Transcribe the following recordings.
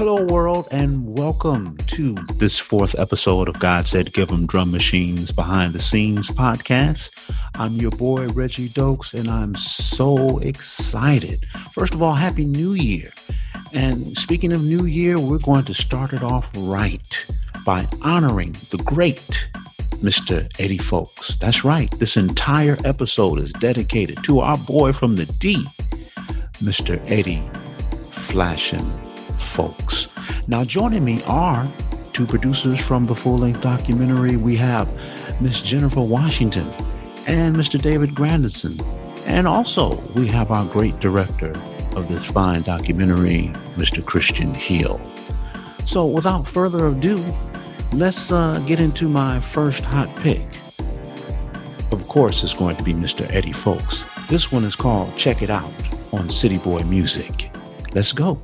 Hello, world, and welcome to this fourth episode of God Said Give 'em Drum Machines Behind the Scenes podcast. I'm your boy, Reggie Dokes, and I'm so excited. First of all, Happy New Year. And speaking of New Year, we're going to start it off right by honoring the great Mr. Eddie Fowlkes. That's right, this entire episode is dedicated to our boy from the D, Mr. Eddie Flashin' Fowlkes. Now, joining me are two producers from the full length documentary. We have Miss Jennifer Washington and Mr. David Grandison. And also, we have our great director of this fine documentary, Mr. Christian Hill. So, without further ado, let's uh, get into my first hot pick. Of course, it's going to be Mr. Eddie Fowlkes. This one is called Check It Out on City Boy Music. Let's go.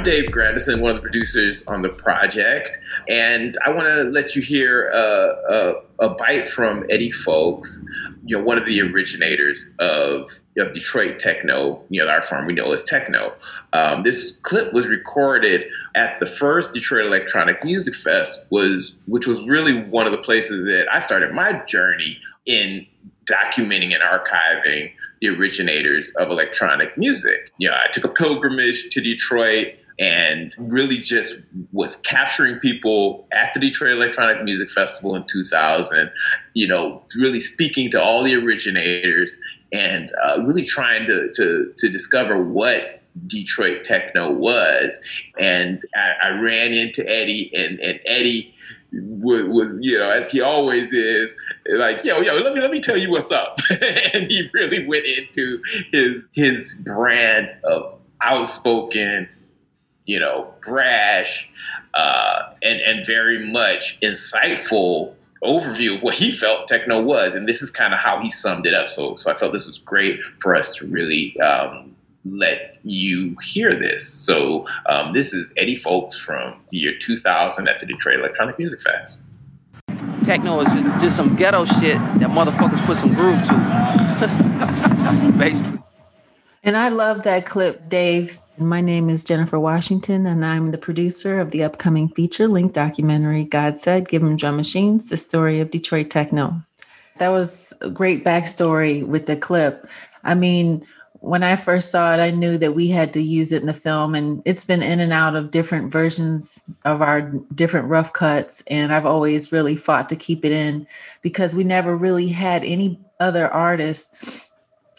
I'm Dave Grandison, one of the producers on the project, and I want to let you hear a, a, a, bite from Eddie Fowlkes, you know, one of the originators of, of Detroit techno, you know, art form we know as techno. Um, this clip was recorded at the first Detroit Electronic Music Fest, was which was really one of the places that I started my journey in documenting and archiving the originators of electronic music. Yeah, I took a pilgrimage to Detroit and really just was capturing people at the Detroit Electronic Music Festival in 2000, you know, really speaking to all the originators and uh, really trying to, to, to discover what Detroit techno was. And I, I ran into Eddie, and, and Eddie was, was, you know as he always is like yo yo let me let me tell you what's up and he really went into his his brand of outspoken you know brash uh, and and very much insightful overview of what he felt techno was and this is kind of how he summed it up so so i felt this was great for us to really um, let you hear this. So um, this is Eddie Fowlkes from the year 2000 at the Detroit Electronic Music Fest. Techno is just some ghetto shit that motherfuckers put some groove to, basically. And I love that clip, Dave. My name is Jennifer Washington, and I'm the producer of the upcoming feature length documentary, God Said, Give 'em Drum Machines, the story of Detroit techno. That was a great backstory with the clip. I mean, when I first saw it, I knew that we had to use it in the film, and it's been in and out of different versions of our different rough cuts. And I've always really fought to keep it in because we never really had any other artists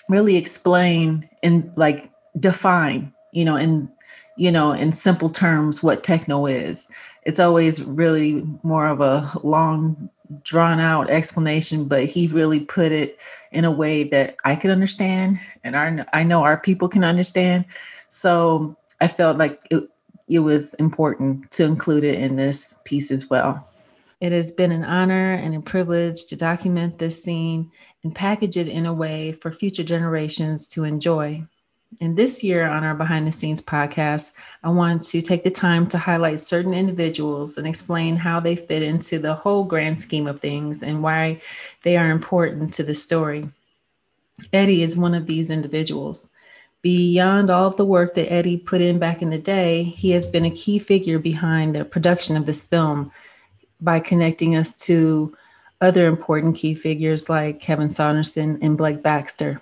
really explain and like define, you know, in you know, in simple terms, what techno is. It's always really more of a long, drawn out explanation, but he really put it in a way that I could understand and our, I know our people can understand. So I felt like it, it was important to include it in this piece as well. It has been an honor and a privilege to document this scene and package it in a way for future generations to enjoy. And this year on our behind the scenes podcast, I want to take the time to highlight certain individuals and explain how they fit into the whole grand scheme of things and why they are important to the story. Eddie is one of these individuals. Beyond all of the work that Eddie put in back in the day, he has been a key figure behind the production of this film by connecting us to other important key figures like Kevin Saunderson and Blake Baxter.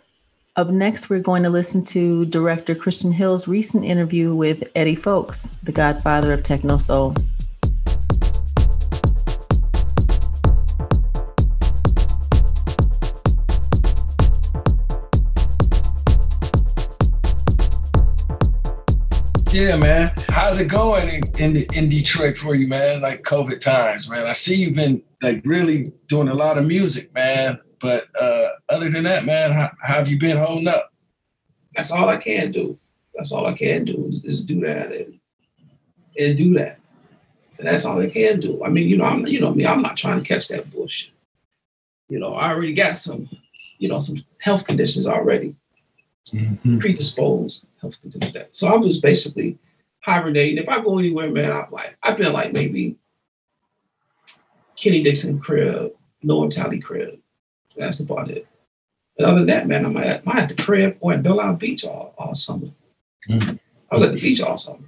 Up next, we're going to listen to director Christian Hill's recent interview with Eddie Fowlkes, the godfather of techno soul. Yeah, man. How's it going in, in in Detroit for you, man? Like COVID times, man. I see you've been like really doing a lot of music, man. But uh other than that, man, how, how have you been holding up? That's all I can do. That's all I can do is, is do that and and do that. And that's all I can do. I mean, you know, I'm you know me, I'm not trying to catch that bullshit. You know, I already got some, you know, some health conditions already mm-hmm. predisposed health conditions. So I'm just basically hibernating. If I go anywhere, man, I'm like, I've been like maybe Kenny Dixon crib, Norm Talley crib. That's about it. And other than that, man, I'm at, I'm at the crib or at Belle Isle Beach all, all summer. Mm-hmm. I was at the beach all summer.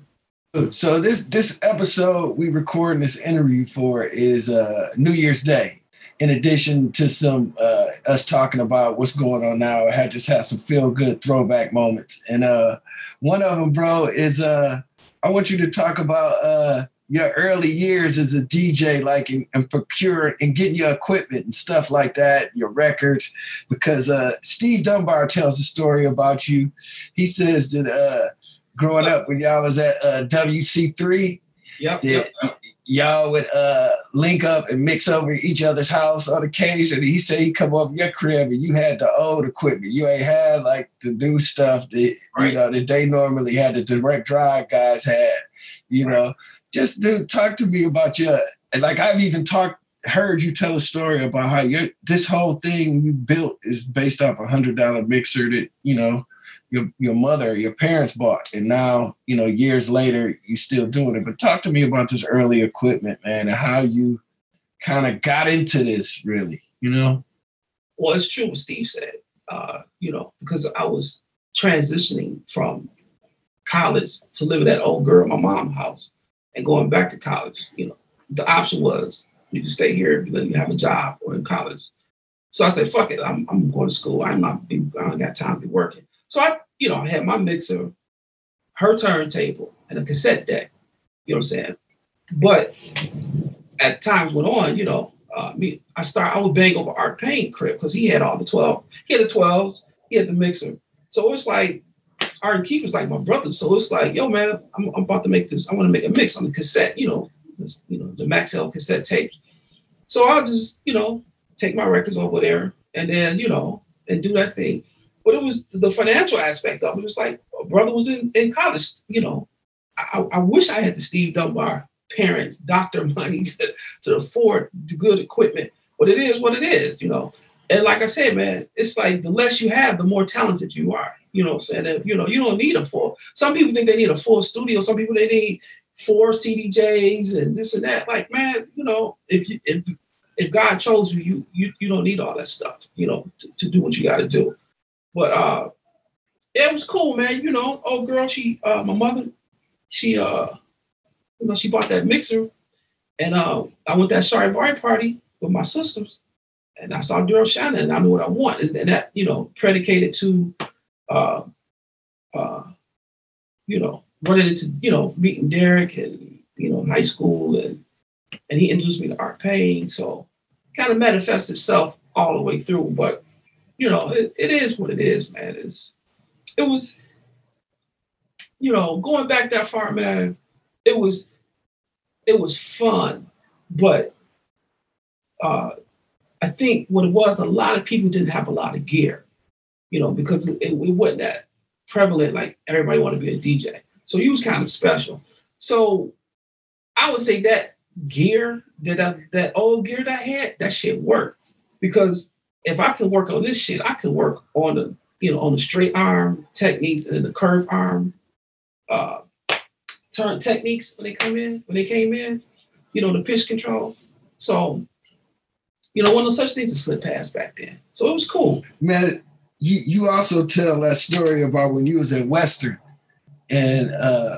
So this this episode we recording this interview for is uh, New Year's Day in addition to some uh, us talking about what's going on now, I had just had some feel good throwback moments. And uh, one of them, bro, is uh, I want you to talk about uh, your early years as a DJ, like and, and procure and getting your equipment and stuff like that, your records, because uh, Steve Dunbar tells a story about you. He says that uh, growing up when y'all was at uh, WC3, Yep, yep, yep. Y'all would uh, link up and mix over each other's house on occasion. He said he come up your crib and you had the old equipment. You ain't had like the new stuff that right. you know that they normally had. The direct drive guys had. You right. know, just do talk to me about your. Like I've even talked heard you tell a story about how your this whole thing you built is based off a hundred dollar mixer that you know your your mother, your parents bought, and now you know years later you still doing it. But talk to me about this early equipment, man, and how you kind of got into this, really. You know. Well, it's true what Steve said. Uh, you know, because I was transitioning from college to living that old girl my mom's house and going back to college. You know, the option was you can stay here then you have a job or in college. So I said, fuck it, I'm, I'm going to school. I'm not, I don't got time to be working. So I, you know, I had my mixer, her turntable, and a cassette deck. You know what I'm saying? But at times went on, you know, uh, me, I start I would bang over Art Payne crib because he had all the 12. He had the 12s, he had the mixer. So it's like Art Keith was like my brother. So it's like, yo, man, I'm, I'm about to make this. I want to make a mix on the cassette, you know, this, you know, the Maxell cassette tapes. So I'll just, you know, take my records over there and then, you know, and do that thing. But it was the financial aspect of it. It was like brother was in, in college, you know. I, I wish I had the Steve Dunbar parent doctor money to, to afford good equipment. But it is what it is, you know. And like I said, man, it's like the less you have, the more talented you are. You know, i'm saying that you know you don't need a full. Some people think they need a full studio. Some people they need four CDJs and this and that. Like, man, you know, if you if if God chose you, you you, you don't need all that stuff. You know, to, to do what you got to do. But uh, it was cool, man. You know, old girl, she, uh, my mother, she, uh, you know, she bought that mixer, and uh, I went that Charivari party with my sisters, and I saw Daryl Shannon, and I knew what I want, and, and that, you know, predicated to, uh, uh, you know, running into, you know, meeting Derek and you know, high school, and and he introduced me to Art Payne, so kind of manifested itself all the way through, but you know, it, it is what it is, man. It's it was, you know, going back that far, man, it was it was fun, but uh I think what it was, a lot of people didn't have a lot of gear, you know, because it, it wasn't that prevalent like everybody wanted to be a DJ. So he was kind of special. So I would say that gear that I, that old gear that I had, that shit worked because if I can work on this shit, I can work on the, you know, on the straight arm techniques and the curve arm uh, turn techniques when they come in, when they came in, you know, the pitch control. So, you know, one of such things to slip past back then. So it was cool. Man, you, you also tell that story about when you was at Western and uh,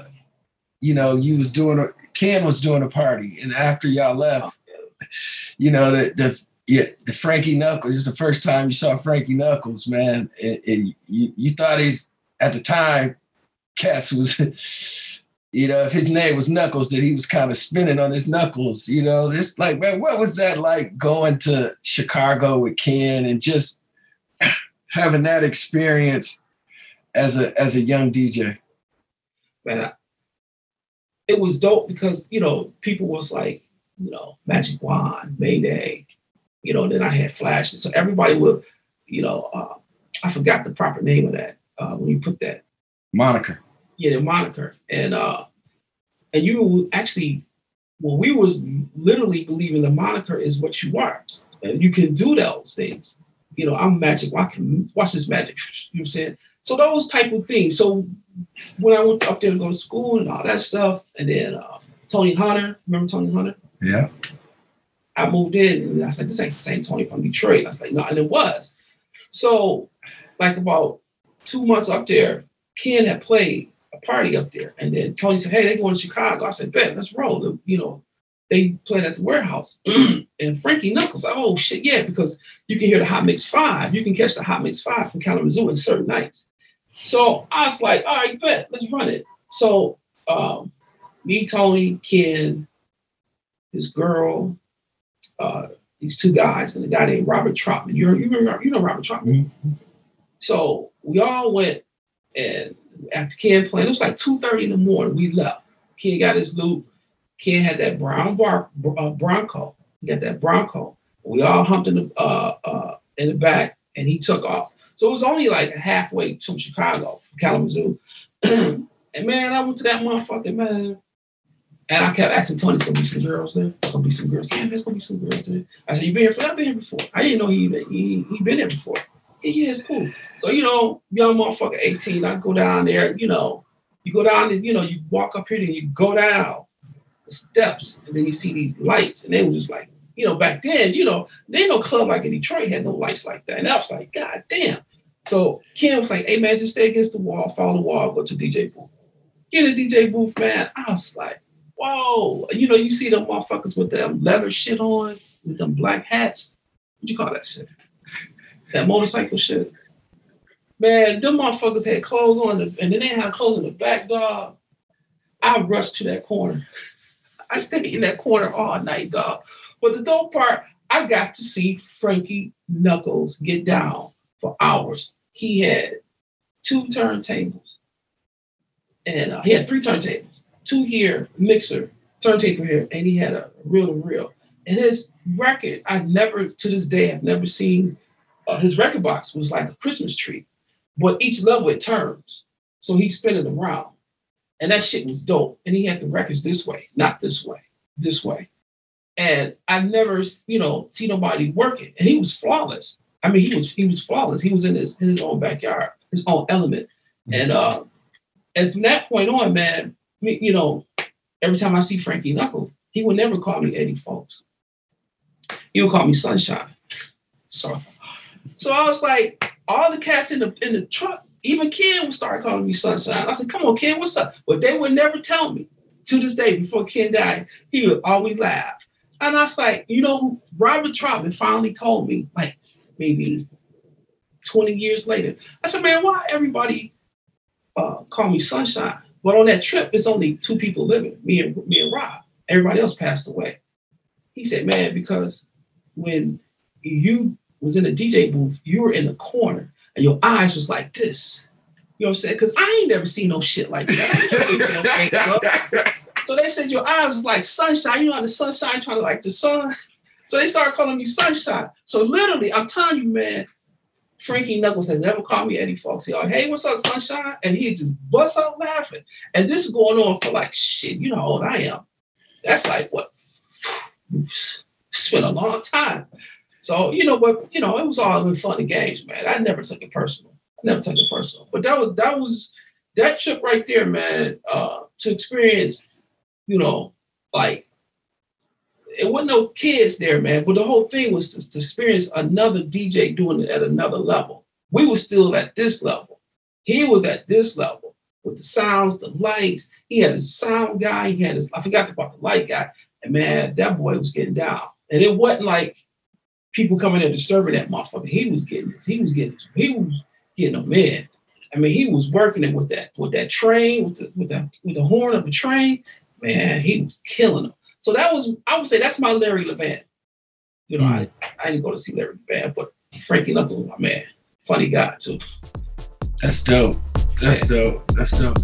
you know, you was doing a Ken was doing a party and after y'all left, you know, the, the yeah, the Frankie Knuckles is the first time you saw Frankie Knuckles, man. And, and you, you thought he's at the time, Cass was, you know, if his name was Knuckles, that he was kind of spinning on his knuckles, you know. Just like, man, what was that like going to Chicago with Ken and just having that experience as a as a young DJ? Man, it was dope because you know people was like, you know, Magic Juan, Mayday, you know. Then I had flashes, so everybody would, you know, uh, I forgot the proper name of that uh, when you put that Moniker. yeah, the moniker. And uh and you actually well, we was literally believing the moniker is what you are. And you can do those things. You know, I'm magic. I can watch this magic. You know what I'm saying? So those type of things. So when I went up there to go to school and all that stuff, and then uh, Tony Hunter, remember Tony Hunter? Yeah. I moved in and I said, this ain't the same Tony from Detroit. And I was like, no, and it was. So, like about two months up there, Ken had played a party up there. And then Tony said, Hey, they going to Chicago. I said, Bet, let's roll. You know, they played at the warehouse. and Frankie Knuckles, oh shit, yeah, because you can hear the Hot Mix Five. You can catch the Hot Mix Five from Kalamazoo in certain nights. So I was like, all right, bet, let's run it. So um, me, Tony, Ken, his girl, uh, these two guys, and a guy named Robert Trotman. You, you remember, you know Robert Trotman. So we all went and after Ken playing, it was like 2.30 in the morning, we left. Ken got his loot. Ken had that brown bar, uh, Bronco. He got that Bronco. We all humped in the, uh, uh, in the back and he took off. So it was only like halfway from Chicago, from Kalamazoo. and man, I went to that motherfucking man. And I kept asking Tony, "There's gonna be some girls there. There's gonna be some girls. Yeah, there's gonna be some girls there." I said, "You been here for? I've been here before. I didn't know he he he been there before. Yeah, yeah, it's cool. So you know, young motherfucker, 18. I go down there. You know, you go down and you know, you walk up here and you go down the steps, and then you see these lights, and they were just like, you know, back then, you know, there no club like in Detroit had no lights like that, and I was like, God damn. So Kim was like, "Hey man, just stay against the wall, follow the wall, go to DJ booth." Get a DJ booth, man. I was like, whoa. You know, you see them motherfuckers with them leather shit on, with them black hats. What you call that shit? that motorcycle shit. Man, them motherfuckers had clothes on, the, and then they had clothes in the back, dog. I rushed to that corner. I stayed in that corner all night, dog. But the dope part, I got to see Frankie Knuckles get down for hours. He had two turntables, and uh, he had three turntables, two here, mixer, turntable here, and he had a reel to reel. And his record, I never, to this day, have never seen. Uh, his record box was like a Christmas tree, but each level it turns, so he's spinning around, and that shit was dope. And he had the records this way, not this way, this way. And I never, you know, see nobody working, and he was flawless. I mean, he was he was flawless. He was in his in his own backyard, his own element, and uh, and from that point on, man, you know, every time I see Frankie Knuckles, he would never call me Eddie Fowlkes. He would call me Sunshine. So, so I was like, all the cats in the in the truck, even Ken would start calling me Sunshine. I said, "Come on, Ken, what's up?" But they would never tell me. To this day, before Ken died, he would always laugh. And I was like, you know, Robert Trotman finally told me, like maybe 20 years later. I said, man, why everybody uh, call me Sunshine? But on that trip, it's only two people living, me and me and Rob. Everybody else passed away. He said, man, because when you was in a DJ booth, you were in the corner and your eyes was like this. You know what I'm saying? Because I ain't never seen no shit like that. so they said your eyes was like sunshine. You know, the sunshine trying to like the sun. So they started calling me Sunshine. So literally, I'm telling you, man, Frankie Knuckles has never called me Eddie Fowlkes. He always, hey, what's up, Sunshine? And he just busts out laughing. And this is going on for like shit. You know how old I am. That's like what? It's been a long time. So you know, but you know, it was all in fun and games, man. I never took it personal. I never took it personal. But that was that was that trip right there, man. Uh, to experience, you know, like it wasn't no kids there, man. But the whole thing was to, to experience another DJ doing it at another level. We were still at this level. He was at this level with the sounds, the lights. He had his sound guy. He had his, I forgot about the light guy. And man, that boy was getting down. And it wasn't like people coming in disturbing that motherfucker. He was getting, he was getting, he was getting them in. I mean, he was working it with that, with that train, with the, with the, with the horn of the train. Man, he was killing them. So that was, I would say, that's my Larry Levan. You know, I, mm. I didn't go to see Larry Levan, but Frankie Knuckles was my man. Funny guy too. That's dope. That's dope. That's dope.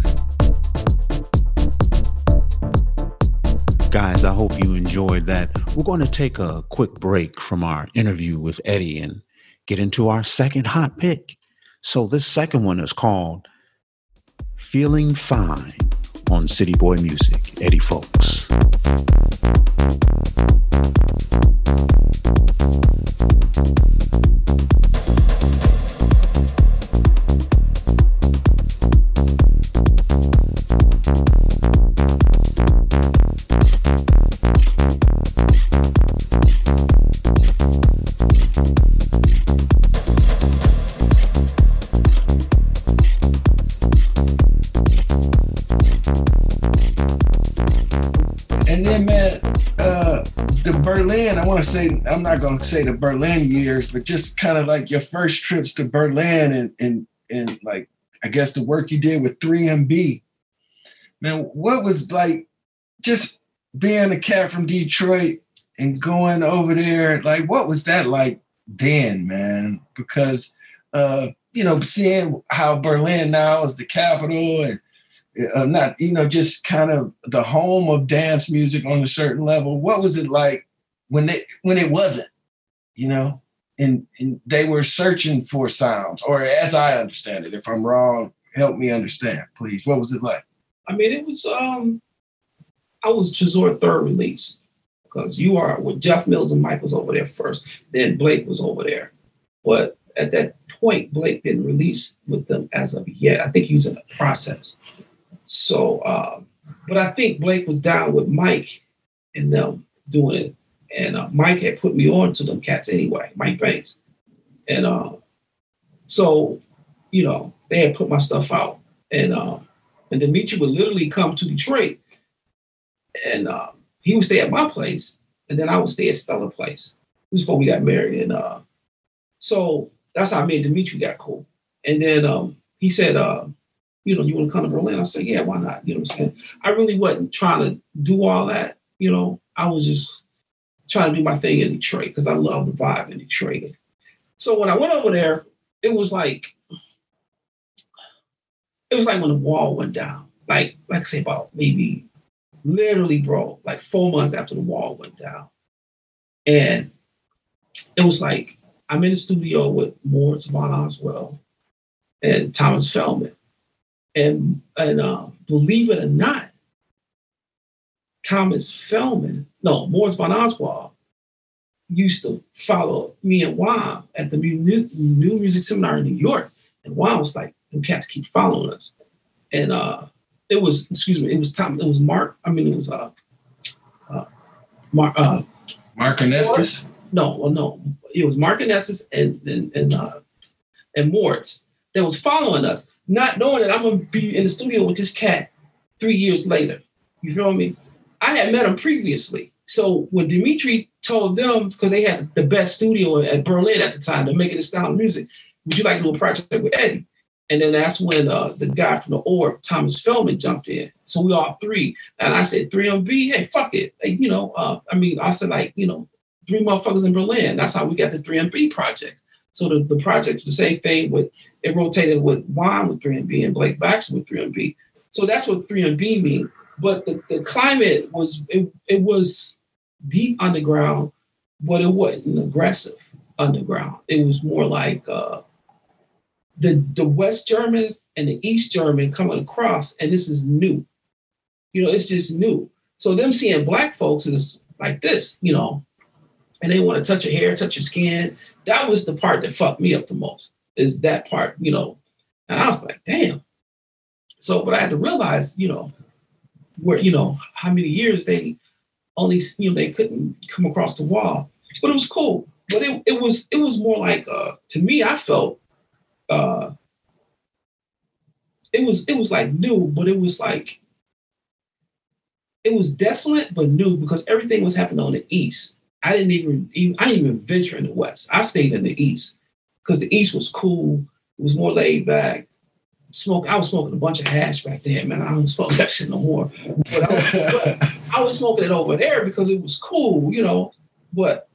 Guys, I hope you enjoyed that. We're going to take a quick break from our interview with Eddie and get into our second hot pick. So, this second one is called Feeling Fine on City Boy Music, Eddie Fowlkes. I'm not going to say the Berlin years, but just kind of like your first trips to Berlin and, and, and like, I guess the work you did with 3MB. Man, what was like just being a cat from Detroit and going over there? Like, what was that like then, man? Because, uh, you know, seeing how Berlin now is the capital and uh, not you know just kind of the home of dance music on a certain level what was it like when they when it wasn't you know? And, and they were searching for sounds or as i understand it if i'm wrong help me understand please. What was it like? I mean, it was um, I was Tresor third release because you are with Jeff Mills and Michael's over there first, then Blake was over there, but at that point, Blake didn't release with them as of yet. I think he was in the process. So, uh, but I think Blake was down with Mike and them doing it, and uh, Mike had put me on to them cats anyway, Mike Banks, and uh, so you know they had put my stuff out, and uh, and Dimitri would literally come to Detroit, and uh, he would stay at my place, and then I would stay at Stella's Place. This before we got married, and uh, so that's how me and Dimitri got cool. And then um, he said, uh, you know, you want to come to Berlin? I said, yeah, why not? You know what I'm saying? I really wasn't trying to do all that. You know, I was just trying to do my thing in Detroit because I love the vibe in Detroit. So when I went over there, it was like it was like when the wall went down. Like, like I say, about maybe literally, bro, like four months after the wall went down. And it was like I'm in the studio with Moritz von Oswald and Thomas Fehlmann. And and uh, believe it or not, Thomas Fehlmann, no, Moritz von Oswald used to follow me and Juan at the New, New Music Seminar in New York. And Juan was like, them cats keep following us. And uh it was, excuse me, it was Tom, it was Mark, I mean it was uh uh Mark uh mark Ernestus? no, well, no, it was Mark Ernestus and and and uh and Moritz that was following us, not knowing that I'm gonna be in the studio with this cat three years later. You feel me? I had met him previously. So when Dimitri told them, because they had the best studio at Berlin at the time, they're making this style of music, would you like to do a project with Eddie? And then that's when uh, the guy from the Orb, Thomas Fehlmann, jumped in. So we all three. And I said, 3MB, hey, fuck it. Like, you know, uh, I mean, I said, like, you know, three motherfuckers in Berlin. That's how we got the 3MB project. So the, the project the same thing with, it rotated with Juan with 3MB and Blake Baxter with 3MB. So that's what 3MB means. But the, the climate was, it, it was deep underground, but it wasn't aggressive underground. It was more like, uh, the the West Germans and the East German coming across, and this is new. You know, it's just new. So them seeing black folks is like this, you know, and they want to touch your hair, touch your skin. That was the part that fucked me up the most. Is that part, you know? And I was like, damn. So, but I had to realize, you know, where you know how many years they only, you know, they couldn't come across the wall, but it was cool. But it, it was it was more like uh, to me, I felt uh, it was it was like new, but it was like it was desolate but new because everything was happening on the east. I didn't even, even I didn't even venture in the west. I stayed in the east because the east was cool. It was more laid back. Smoke. I was smoking a bunch of hash back then, man. I don't smoke that shit no more. But I was, but I was smoking it over there because it was cool, you know. But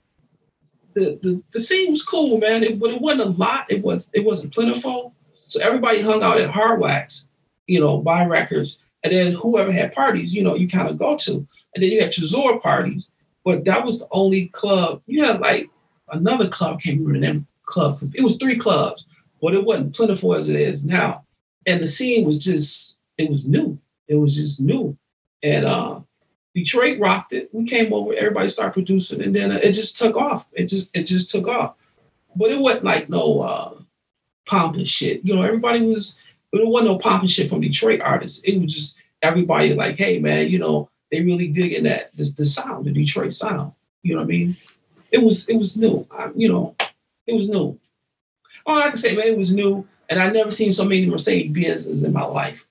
the, the, the scene was cool, man. It, but it wasn't a lot. It was it wasn't plentiful. So everybody hung out at Hard Wax, you know, buy records, and then whoever had parties, you know, you kind of go to. And then you had Tresor parties, but that was the only club. You had like another club, can't remember the name club. It was three clubs, but it wasn't plentiful as it is now. And the scene was just, it was new. It was just new. And uh, Detroit rocked it. We came over, everybody started producing, and then it just took off. It just it just took off. But it wasn't like no uh, shit. You know, everybody was. It wasn't no pomp shit from Detroit artists. It was just everybody like, hey man, you know, they really digging that the, the sound, the Detroit sound. You know what I mean? It was it was new. I, you know, it was new. All I can say, man, it was new, and I never seen so many Mercedes Benzes in my life.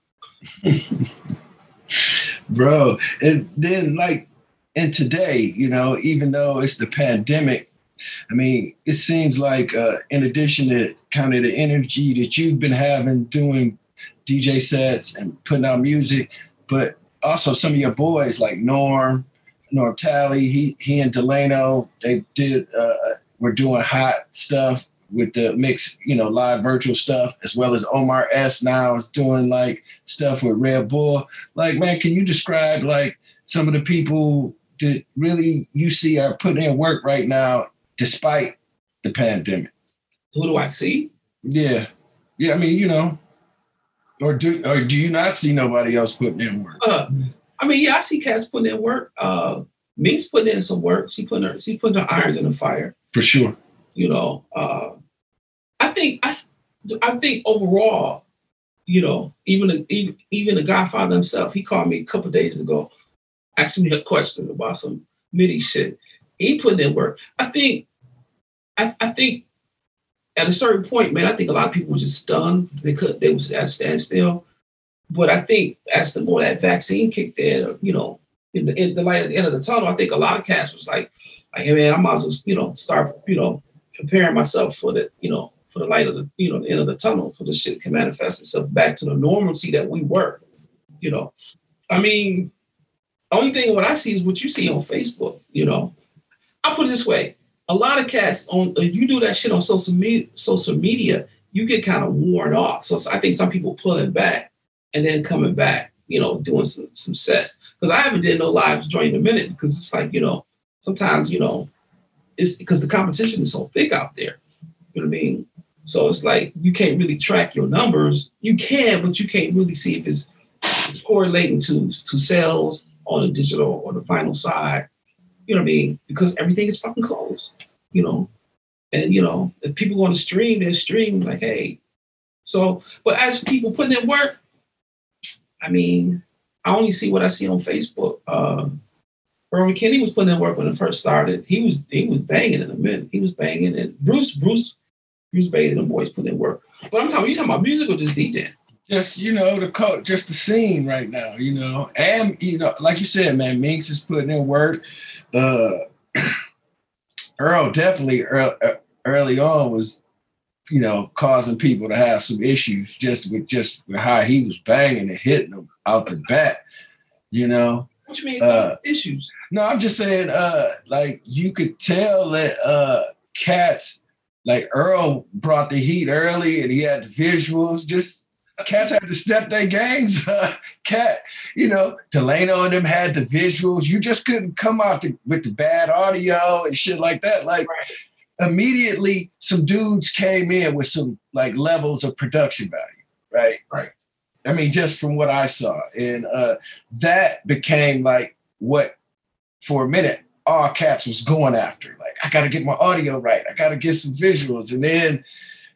bro. And then like and today, you know, even though it's the pandemic, I mean, it seems like uh, in addition to kind of the energy that you've been having doing DJ sets and putting out music, but also some of your boys like Norm, Norm Talley, he he and Delano, they did uh, were doing hot stuff with the mix, you know, live virtual stuff, as well as Omar S now is doing like stuff with Red Bull. Like, man, can you describe like some of the people that really you see are putting in work right now despite the pandemic? Who do I see? Yeah. Yeah, I mean, you know. Or do or do you not see nobody else putting in work? Uh, I mean, yeah, I see cats putting in work. Uh Minx's putting in some work. She putting her she putting her irons in the fire. For sure. You know, uh I think I, I think overall, you know, even even even the Godfather himself, he called me a couple days ago, asked me a question about some MIDI shit. He put in work. I think, I, I think, at a certain point, man, I think a lot of people were just stunned. They could they was at a standstill. But I think as the more that vaccine kicked in, you know, in the, in the light at the end of the tunnel, I think a lot of cats was like, like, hey man, I might as well, you know, start, you know, preparing myself for the, you know, for the light of the, you know, the end of the tunnel, so the shit can manifest itself back to the normalcy that we were. You know, I mean, only thing what I see is what you see on Facebook. You know, I'll put it this way: a lot of cats on you do that shit on social media, social media, you get kind of worn off. So, so I think some people pulling back and then coming back, you know, doing some some sets. Because I haven't did no lives during a minute because it's like you know sometimes you know it's because the competition is so thick out there. You know what I mean? So it's like you can't really track your numbers. You can, but you can't really see if it's correlating to to sales on the digital or the vinyl side. You know what I mean? Because everything is fucking closed. You know, and you know if people want to stream, they're streaming like, hey. So, but as people putting in work, I mean, I only see what I see on Facebook. Uh, Irwin Kenny was putting in work when it first started. He was he was banging in a minute. He was banging, and Bruce Bruce Bruce Bailey and the boys put in work. But I'm talking, you talking about music or just DJing? Just you know the co- just the scene right now, you know, and you know, like you said, man, Minx is putting in work. Uh, Earl definitely early, uh, early on was, you know, causing people to have some issues just with just with how he was banging and hitting them out the bat, you know. What you mean uh, issues? No, I'm just saying, uh, like you could tell that uh cats like Earl brought the heat early and he had the visuals. Just cats had to step their games. Cat, you know, Delano and them had the visuals. You just couldn't come out the, with the bad audio and shit like that. Like right. immediately, some dudes came in with some like levels of production value. Right. Right. I mean, just from what I saw, and uh, that became like what for a minute all cats was going after. Like, I gotta get my audio right. I gotta get some visuals. And then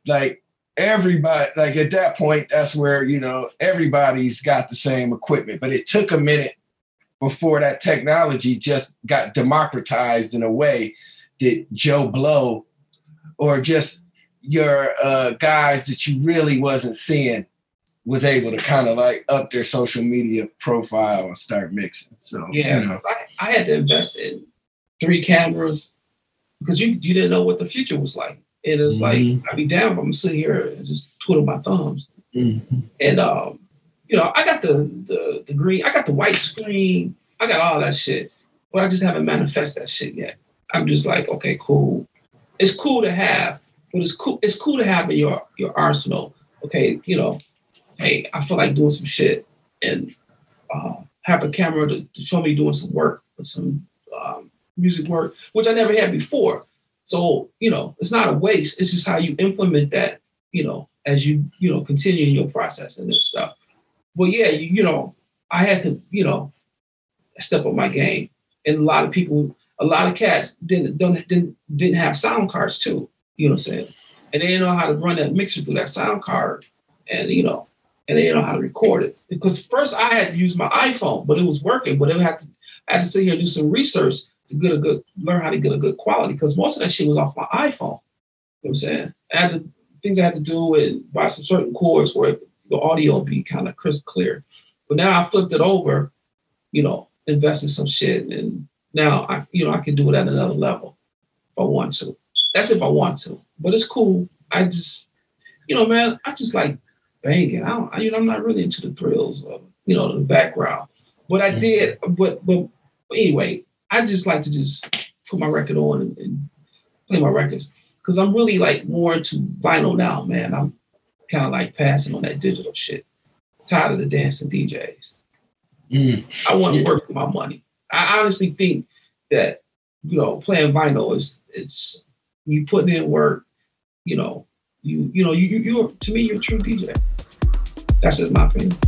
like everybody, like at that point, that's where, you know, everybody's got the same equipment. But it took a minute before that technology just got democratized in a way that Joe Blow or just your uh, guys that you really wasn't seeing was able to kind of like up their social media profile and start mixing. So yeah, you know. I, I, had to invest in three cameras because you you didn't know what the future was like. And it's mm-hmm. like I'd be damn if I'm sitting here and just twiddle my thumbs. Mm-hmm. And um, you know, I got the, the the green, I got the white screen, I got all that shit, but I just haven't manifest that shit yet. I'm just like, okay, cool. It's cool to have, but it's cool. It's cool to have in your your arsenal. Okay, you know, hey, I feel like doing some shit and uh, have a camera to, to show me doing some work, or some um, music work, which I never had before. So, you know, it's not a waste. It's just how you implement that, you know, as you, you know, continue in your process and this stuff. But yeah, you, you know, I had to, you know, step up my game. And a lot of people, a lot of cats didn't don't didn't didn't have sound cards too. You know what I'm saying? And they didn't know how to run that mixer through that sound card. And you know, and they didn't know how to record it. Because first I had to use my iPhone, but it was working, but I had to I had to sit here and do some research get a good learn how to get a good quality because most of that shit was off my iPhone. You know what I'm saying? I had to things I had to do and buy some certain cords where the audio would be kind of crisp clear. But now I flipped it over, you know, invest in some shit and now I, you know, I can do it at another level if I want to. That's if I want to. But it's cool. I just, you know, man, I just like banging. I don't, you know, I'm not really into the thrills of, you know, the background. But I mm. did, but but anyway, I just like to just put my record on and, and play my records because I'm really like more into vinyl now, man. I'm kind of like passing on that digital shit. tired of the dancing DJs. Mm. I want to work with my money. I honestly think that you know playing vinyl is it's you put in work. You know, you you know you you you're to me you're a true DJ. That's just my opinion.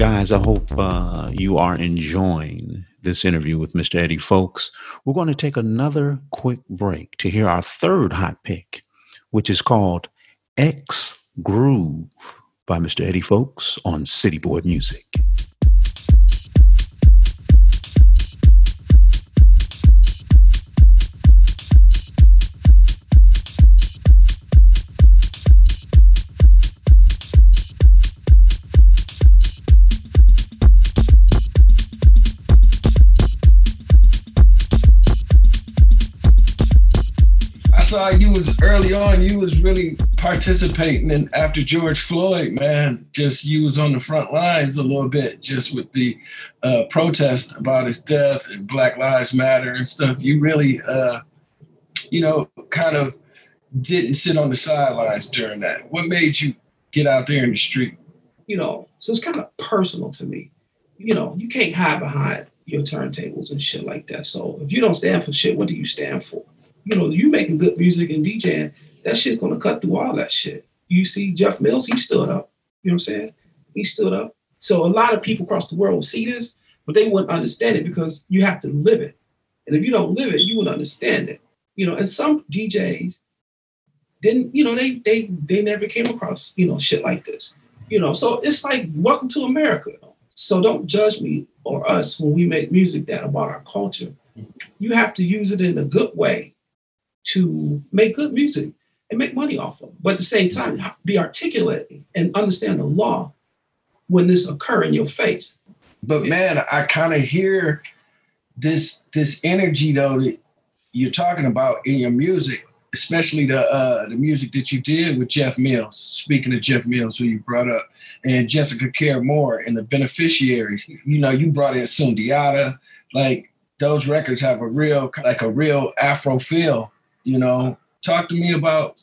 Guys, I hope uh, you are enjoying this interview with Mr. Eddie Fowlkes. We're going to take another quick break to hear our third hot pick, which is called X Groove by Mr. Eddie Fowlkes on City Boy Music. Saw you was early on. You was really participating, and after George Floyd, man, just you was on the front lines a little bit, just with the uh, protest about his death and Black Lives Matter and stuff. You really, uh, you know, kind of didn't sit on the sidelines during that. What made you get out there in the street? you know, so it's kind of personal to me. You know, you can't hide behind your turntables and shit like that. So if you don't stand for shit, what do you stand for? You know, you making good music and DJing, that shit's gonna cut through all that shit. You see Jeff Mills, he stood up. You know what I'm saying? He stood up. So a lot of people across the world will see this, but they wouldn't understand it because you have to live it. And if you don't live it, you wouldn't understand it. You know, and some DJs didn't, you know, they they they never came across, you know, shit like this. You know, so it's like welcome to America. So don't judge me or us when we make music that about our culture. You have to use it in a good way to make good music and make money off of. But at the same time, be articulate and understand the law when this occur in your face. But man, I kind of hear this this energy though that you're talking about in your music, especially the uh, the music that you did with Jeff Mills. Speaking of Jeff Mills, who you brought up, and Jessica Care Moore and the beneficiaries. You know, you brought in Sundiata. Like those records have a real like a real Afro feel. You know, talk to me about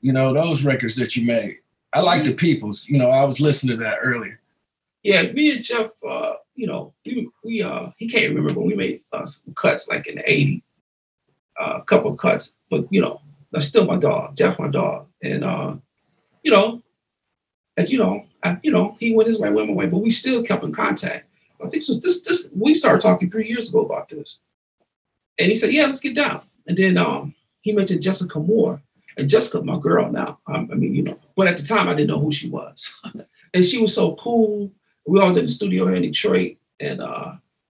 you know those records that you made. I like the peoples. You know, I was listening to that earlier. Yeah, me and Jeff, uh, you know, we, we uh, he can't remember, but we made uh, some cuts like in the '80s, uh, a couple of cuts. But you know, that's still my dog, Jeff, my dog, and uh, you know, as you know, I, you know, he went his way, went my way, but we still kept in contact. I think was this this we started talking three years ago about this, and he said, "Yeah, let's get down." And then um, he mentioned Jessica Moore, and Jessica, my girl now. Um, I mean, you know, but at the time I didn't know who she was, and she was so cool. We all was in the studio here in Detroit, and uh,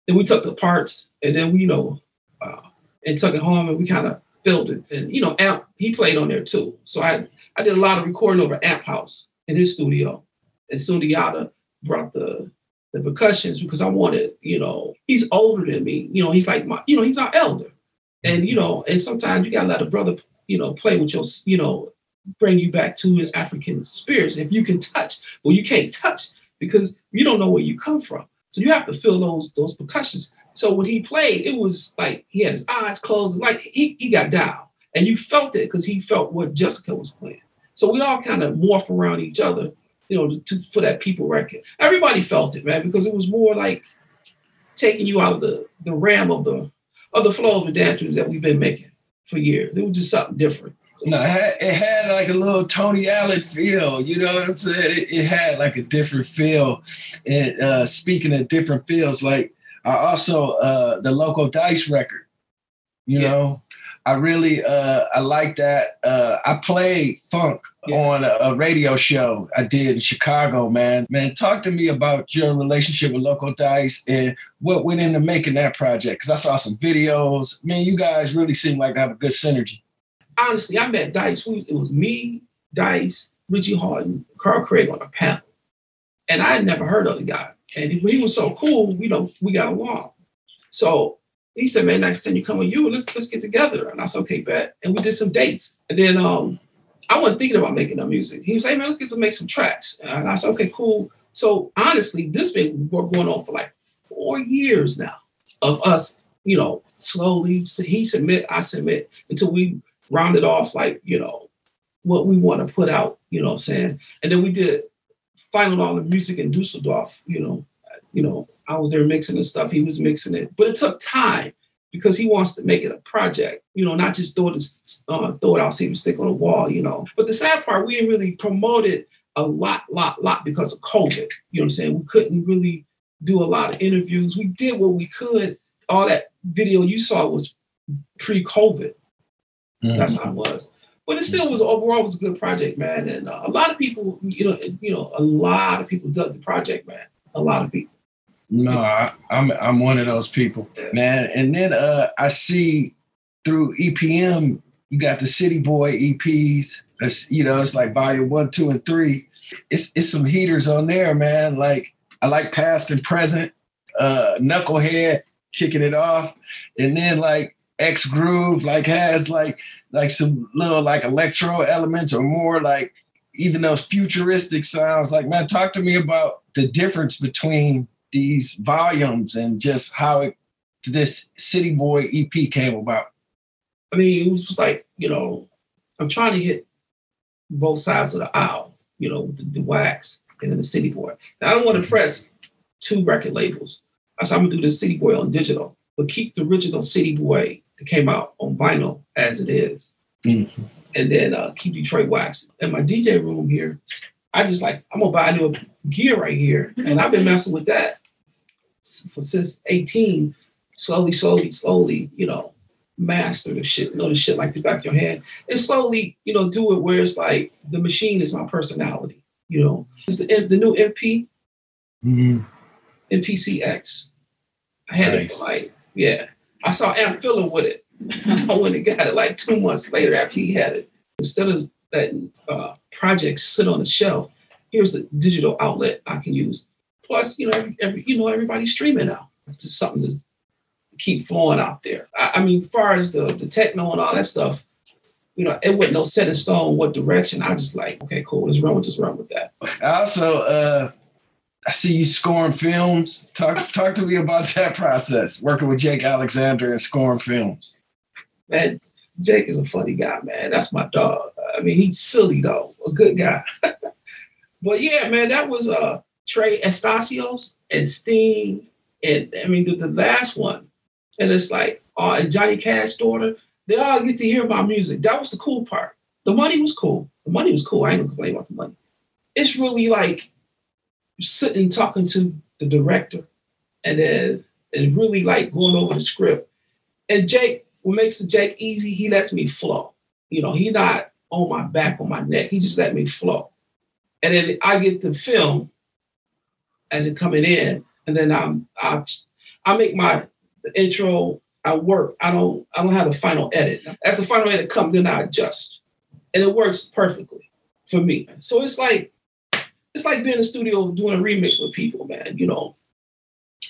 then we took the parts, and then we, you know, uh, and took it home, and we kind of filled it. And you know, Amp he played on there too. So I I did a lot of recording over Amp House in his studio, and Sundiata brought the the percussions because I wanted, you know, he's older than me. You know, he's like my, you know, he's our elder, and you know, and sometimes you gotta let a brother, you know, play with your, you know, bring you back to his African spirits. If you can touch, well, you can't touch because you don't know where you come from. So you have to feel those those percussions. So when he played, it was like he had his eyes closed, like he, he got down. And you felt it because he felt what Jessica was playing. So we all kind of morph around each other, you know, to, for that people record. Everybody felt it, man, because it was more like taking you out of the the realm of the of the flow of the dance moves that we've been making for years. It was just something different. No, it had, it had like a little Tony Allen feel. You know what I'm saying? It, it had like a different feel. And uh, speaking of different feels, like I also uh, the local dice record. You Yeah. know, I really uh, I like that. Uh, I played funk Yeah. on a, a radio show I did in Chicago. Man, man, talk to me about your relationship with local dice and what went into making that project. Because I saw some videos. Man, you guys really seem like to have a good synergy. honestly, I met Dice. It was me, Dice, Richie Hawtin, Carl Craig on a panel. And I had never heard of the guy. And he, he was so cool, you know, we got along. So he said, man, next time you come with you, let's let's get together. And I said, okay, bet. And we did some dates. And then um, I wasn't thinking about making no music. He was like, hey, man, let's get to make some tracks. And I said, okay, cool. So honestly, this been going on for like four years now of us, you know, slowly, he submit, I submit, until we rounded off like, you know, what we want to put out, you know what I'm saying? And then we did final all the music in Dusseldorf, you know, you know, I was there mixing and stuff. He was mixing it, but it took time because he wants to make it a project, you know, not just throw it, uh, throw it out, see if it stick on the wall, you know. But the sad part, we didn't really promote it a lot, lot, lot because of COVID. You know what I'm saying? We couldn't really do a lot of interviews. We did what we could. All that video you saw was pre-COVID. That's how it was. But it still was overall was a good project, man. And uh, a lot of people, you know, you know, a lot of people dug the project, man. A lot of people. No, I, I'm I'm one of those people, man. And then uh, I see through EPM, you got the City Boy EPs. It's, you know, it's like volume one, two, and three. It's it's some heaters on there, man. Like I like past and present, uh, Knucklehead kicking it off, and then like X Groove like has like like some little like electro elements or more like even those futuristic sounds. Like man, talk to me about the difference between these volumes and just how it this City Boy EP came about. I mean, it was just like, you know, I'm trying to hit both sides of the aisle, you know, the, the wax and then the City Boy. Now, I don't want to press two record labels. I said, I'm going to do the City Boy on digital, but keep the original City Boy that came out on vinyl as it is. Mm-hmm. And then uh, keep Detroit Wax. In my DJ room here, I just like, I'm to buy a new gear right here. And I've been messing with that for, since 18, slowly, slowly, slowly, you know, master the shit, know the shit like the back of your hand, and slowly, you know, do it where it's like the machine is my personality. You know, it's the the new MP Mm-hmm. MPC-X. I had it for like yeah. I saw Amp Fiddler with it. I went and got it like two months later after he had it. Instead of letting uh, projects sit on the shelf, here's the digital outlet I can use. Plus, you know, every, every you know everybody's streaming now. It's just something to keep flowing out there. I, I mean, as far as the the techno and all that stuff, you know, it wasn't no set in stone what direction. I just like, okay, cool, let's run with this, run with that. Also uh I see you scoring films. Talk talk to me about that process, working with Jake Alexander and scoring films. man, Jake is a funny guy, man. That's my dog. I mean, he's silly though, a good guy. but yeah, man, that was uh Trey Anastasio and Sting, and I mean the, the last one, and it's like uh and Johnny Cash's daughter, they all get to hear my music. That was the cool part. The money was cool. The money was cool. I ain't gonna complain about the money. It's really like sitting talking to the director and then and really like going over the script. And Jake, what makes Jake easy, he lets me flow. You know, he not on my back, on my neck. He just let me flow. And then I get the film as it coming in, and then I'm I I make my the intro. I work. I don't I don't have a final edit. As the final edit comes, then I adjust, and it works perfectly for me. So it's like it's like being in the studio doing a remix with people, man. You know,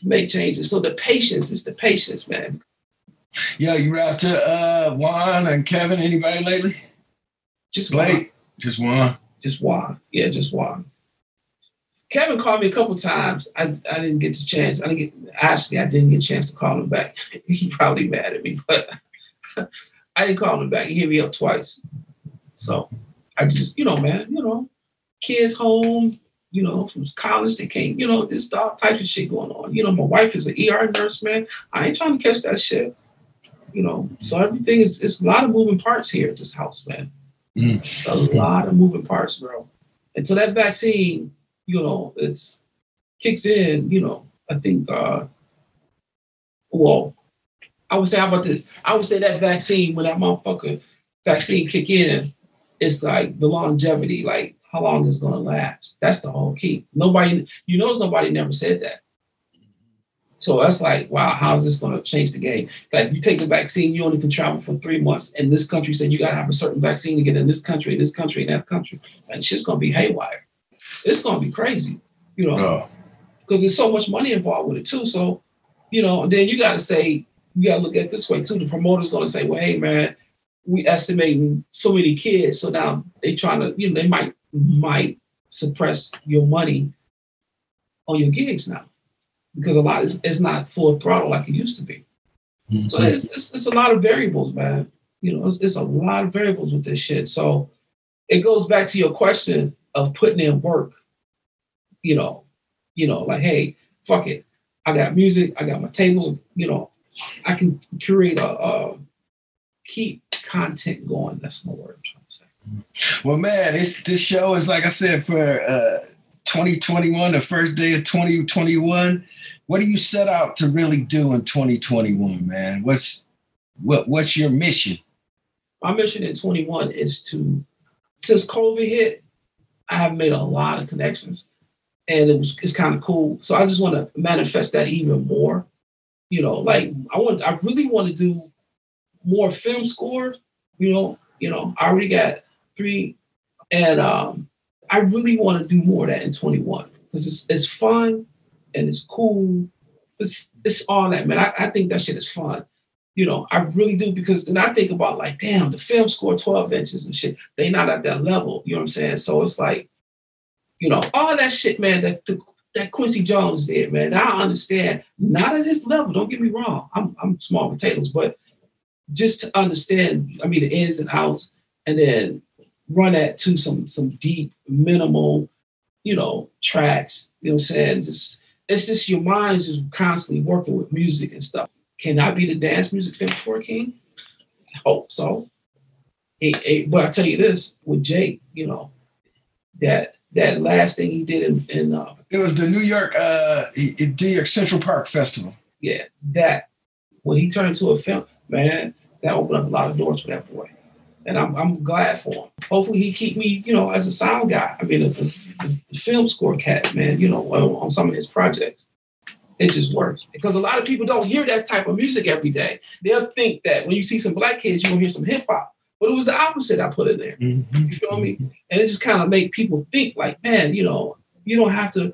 make changes. So the patience is the patience, man. Yeah, you rap to uh Juan and Kevin. Anybody lately? Just Blake. Just Juan. Just Juan. Yeah, just Juan. Kevin called me a couple times. I, I didn't get the chance. I didn't get actually I didn't get a chance to call him back. he probably mad at me, but I didn't call him back. He hit me up twice. So I just, you know, man, you know, kids home, you know, from college, they came, you know, this all type of shit going on. You know, my wife is an ER nurse, man. I ain't trying to catch that shit. You know, so everything is it's a lot of moving parts here at this house, man. Mm. A lot of moving parts, bro. Until that vaccine, you know, it's kicks in, you know, I think uh well, I would say how about this? I would say that vaccine, when that motherfucker vaccine kick in, it's like the longevity, like how long it's gonna last. That's the whole key. Nobody, you notice nobody never said that. So that's like, wow, how is this gonna change the game? Like you take the vaccine, you only can travel for three months, and this country said you gotta have a certain vaccine to get in this country, this country, and that country, and shit's gonna be haywire. It's gonna be crazy, you know, Oh, because there's so much money involved with it too. So, you know, then you gotta say, you gotta look at it this way too. The promoter's gonna say, well, hey man, we estimating so many kids, so now they trying to, you know, they might might suppress your money on your gigs now because a lot is it's not full throttle like it used to be. So it's, it's, it's a lot of variables, man. You know, it's, it's a lot of variables with this shit. So it goes back to your question of putting in work. You know, you know, like, hey, fuck it. I got music. I got my table. You know, I can curate a, a keep content going. That's my word. I'm trying to say. Well, man, it's this show is like I said for uh 2021, the first day of 2021. What do you set out to really do in 2021, man? What's what what's your mission? my mission in 21 is to since COVID hit, I have made a lot of connections, and it was it's kind of cool. So I just want to manifest that even more. You know, like I want, I really want to do more film scores. You know, you know, I already got three, and um, I really want to do more of that in 21 because it's it's fun and it's cool. It's it's all that man. I, I think that shit is fun. You know, I really do because then I think about like, damn, the film score 12 inches and shit. They not at that level. You know what I'm saying? So it's like, you know, all that shit, man, that the, that Quincy Jones did, man. I understand. Not at this level. Don't get me wrong. I'm I'm small potatoes, but just to understand, I mean, the ins and outs, and then run that to some some deep, minimal, you know, tracks. You know what I'm saying? Just it's just your mind is just constantly working with music and stuff. Can I be the dance music film score king? I hope so. Hey, hey, but I tell you this, with Jake, you know, that that last thing he did in, in uh, It was the New York uh New York Central Park Festival. yeah, that when he turned into a film, man, that opened up a lot of doors for that boy. And I'm, I'm glad for him. Hopefully he keep me, you know, as a sound guy. I mean, the, the, the film score cat, man, you know, on, on some of his projects. It just works. Because a lot of people don't hear that type of music every day. They'll think that when you see some black kids, you're gonna hear some hip hop. But it was the opposite I put in there. Mm-hmm. You feel me? And it just kind of make people think like, man, you know, you don't have to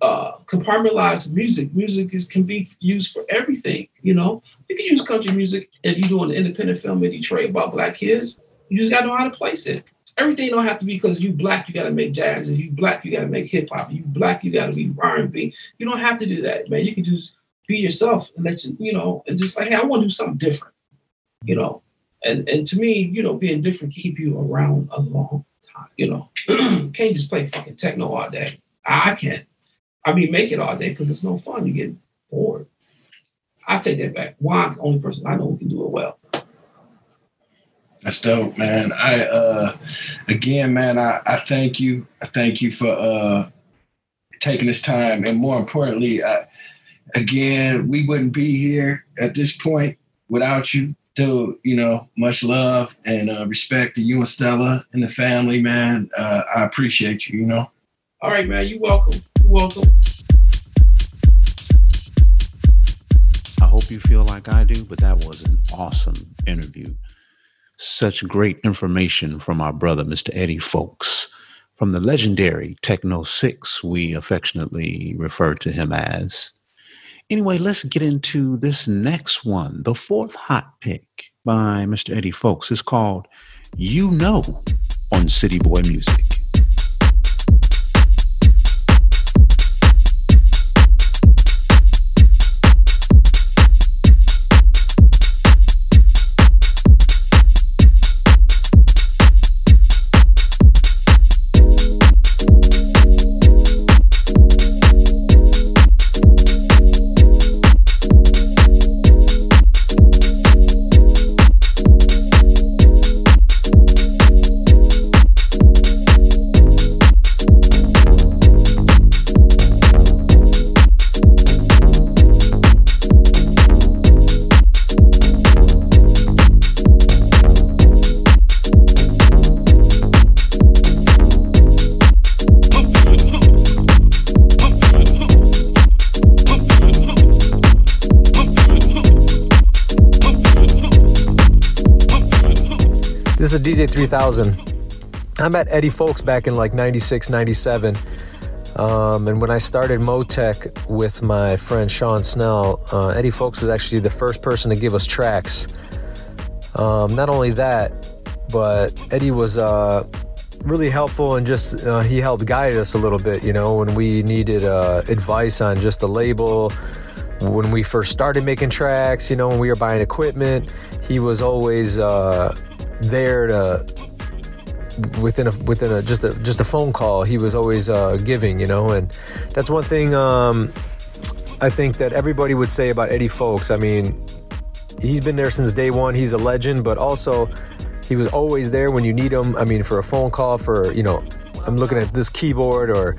uh, compartmentalize music. Music is can be used for everything. You know, you can use country music if you're doing an independent film in Detroit about black kids. You just gotta know how to place it. Everything don't have to be because you black, you gotta make jazz, and you black, you gotta make hip hop. You black, you gotta be R and B. You don't have to do that, man. You can just be yourself and let you, you know, and just like, hey, I want to do something different. You know, and and to me, you know, being different keep you around a long time. You know, can't just play fucking techno all day. I can't. I mean, make it all day because it's no fun. You get bored. I take that back. Juan, the only person I know who can do it well. That's dope, man. I uh again, man, I, I thank you. I thank you for uh taking this time. And more importantly, I, again, we wouldn't be here at this point without you. So, you know, much love and uh, respect to you and Stella and the family, man. Uh, I appreciate you, you know. All right, man. You're welcome. Welcome. I hope you feel like I do, but that was an awesome interview. Such great information from our brother, Mr. Eddie Fowlkes, from the legendary Techno 6, we affectionately refer to him as. Anyway, let's get into this next one. The fourth hot pick by Mr. Eddie Fowlkes is called You Know on City Boy Music. 3000. I met Eddie Fowlkes back in like 96, 97. Um, and when I started Motec with my friend Sean Snell, uh, Eddie Fowlkes was actually the first person to give us tracks. Um, not only that, but Eddie was uh, really helpful and just uh, he helped guide us a little bit, you know, when we needed uh, advice on just the label. When we first started making tracks, you know, when we were buying equipment, he was always uh, there to within a within a just a just a phone call he was always uh, giving you know and that's one thing um, I think that everybody would say about Eddie Fowlkes I mean he's been there since day one. He's a legend but also he was always there when you need him. I mean for a phone call for you know I'm looking at this keyboard or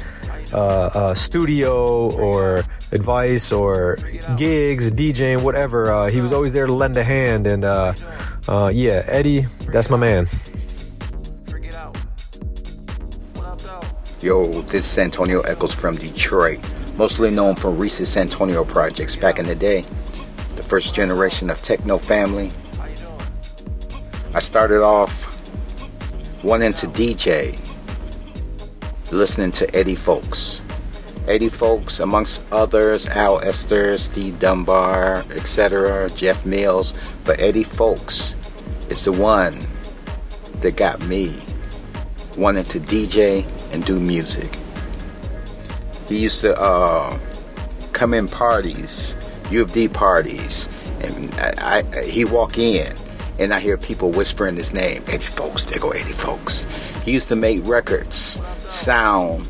uh, studio or advice or gigs DJing whatever uh, he was always there to lend a hand. And uh, yeah Eddie that's my man Yo, this is Antonio Echols from Detroit, mostly known for Reese & Santonio projects back in the day, the first generation of techno family. I started off wanting into DJ, listening to Eddie Fowlkes. Eddie Fowlkes, amongst others, Al Ester, Steve Dunbar, etc., Jeff Mills, but Eddie Fowlkes is the one that got me wanting to DJ and do music. He used to uh, come in parties, U of D parties, and I, I, he walk in, and I hear people whispering his name, Eddie Fowlkes. There go Eddie Fowlkes. He used to make records sound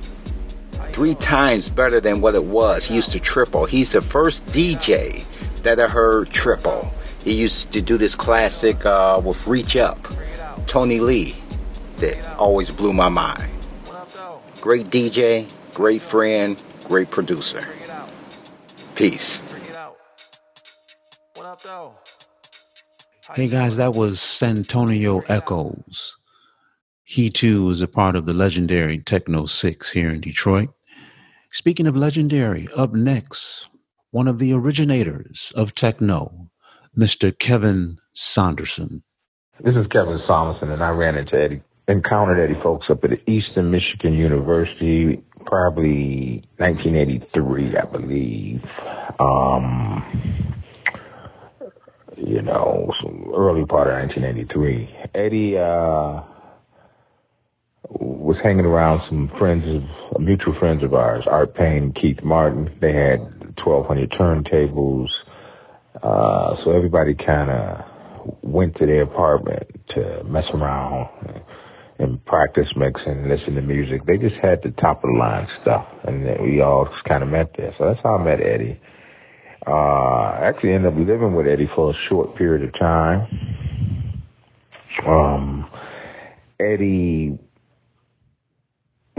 three times better than what it was. He used to triple. He's the first DJ that I heard triple. He used to do this classic uh, with Reach Up, Tony Lee, that always blew my mind. Great DJ, great friend, great producer. Peace. Hey guys, that was Santonio Echols. He too is a part of the legendary Techno 6 here in Detroit. Speaking of legendary, up next, one of the originators of techno, Mr. Kevin Saunderson. This is Kevin Saunderson, and I ran into Eddie encountered Eddie Fowlkes up at Eastern Michigan University, probably 1983, I believe. Um, you know, early part of 1983. Eddie uh, was hanging around some friends of mutual friends of ours, Art Payne Keith Martin. They had 1,200 turntables, uh, so everybody kind of went to their apartment to mess around and practice mixing and listen to music. They just had the top of the line stuff, and we all just kind of met there. So that's how I met Eddie. Uh, I actually ended up living with Eddie for a short period of time. Um, Eddie,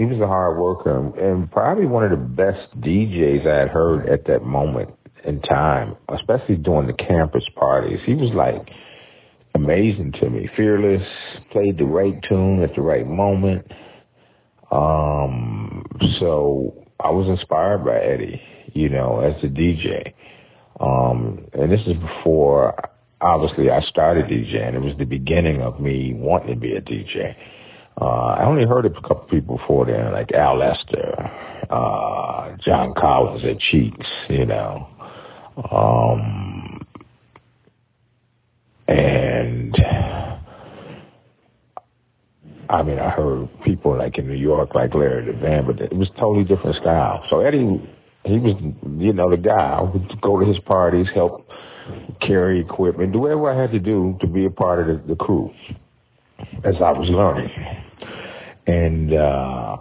he was a hard worker and probably one of the best DJs I had heard at that moment in time, especially during the campus parties. He was like amazing to me. Fearless, played the right tune at the right moment. Um, so I was inspired by Eddie, you know, as a DJ. Um, and this is before, obviously, I started DJing. It was the beginning of me wanting to be a DJ. Uh, I only heard a couple people before then, like Al Lester, uh, John Collins at Cheeks, you know. Um, and I mean, I heard people like in New York, like Larry Levan, but it was totally different style. So Eddie, he was, you know, the guy. I would go to his parties, help carry equipment, do whatever I had to do to be a part of the, the crew as I was learning. And uh,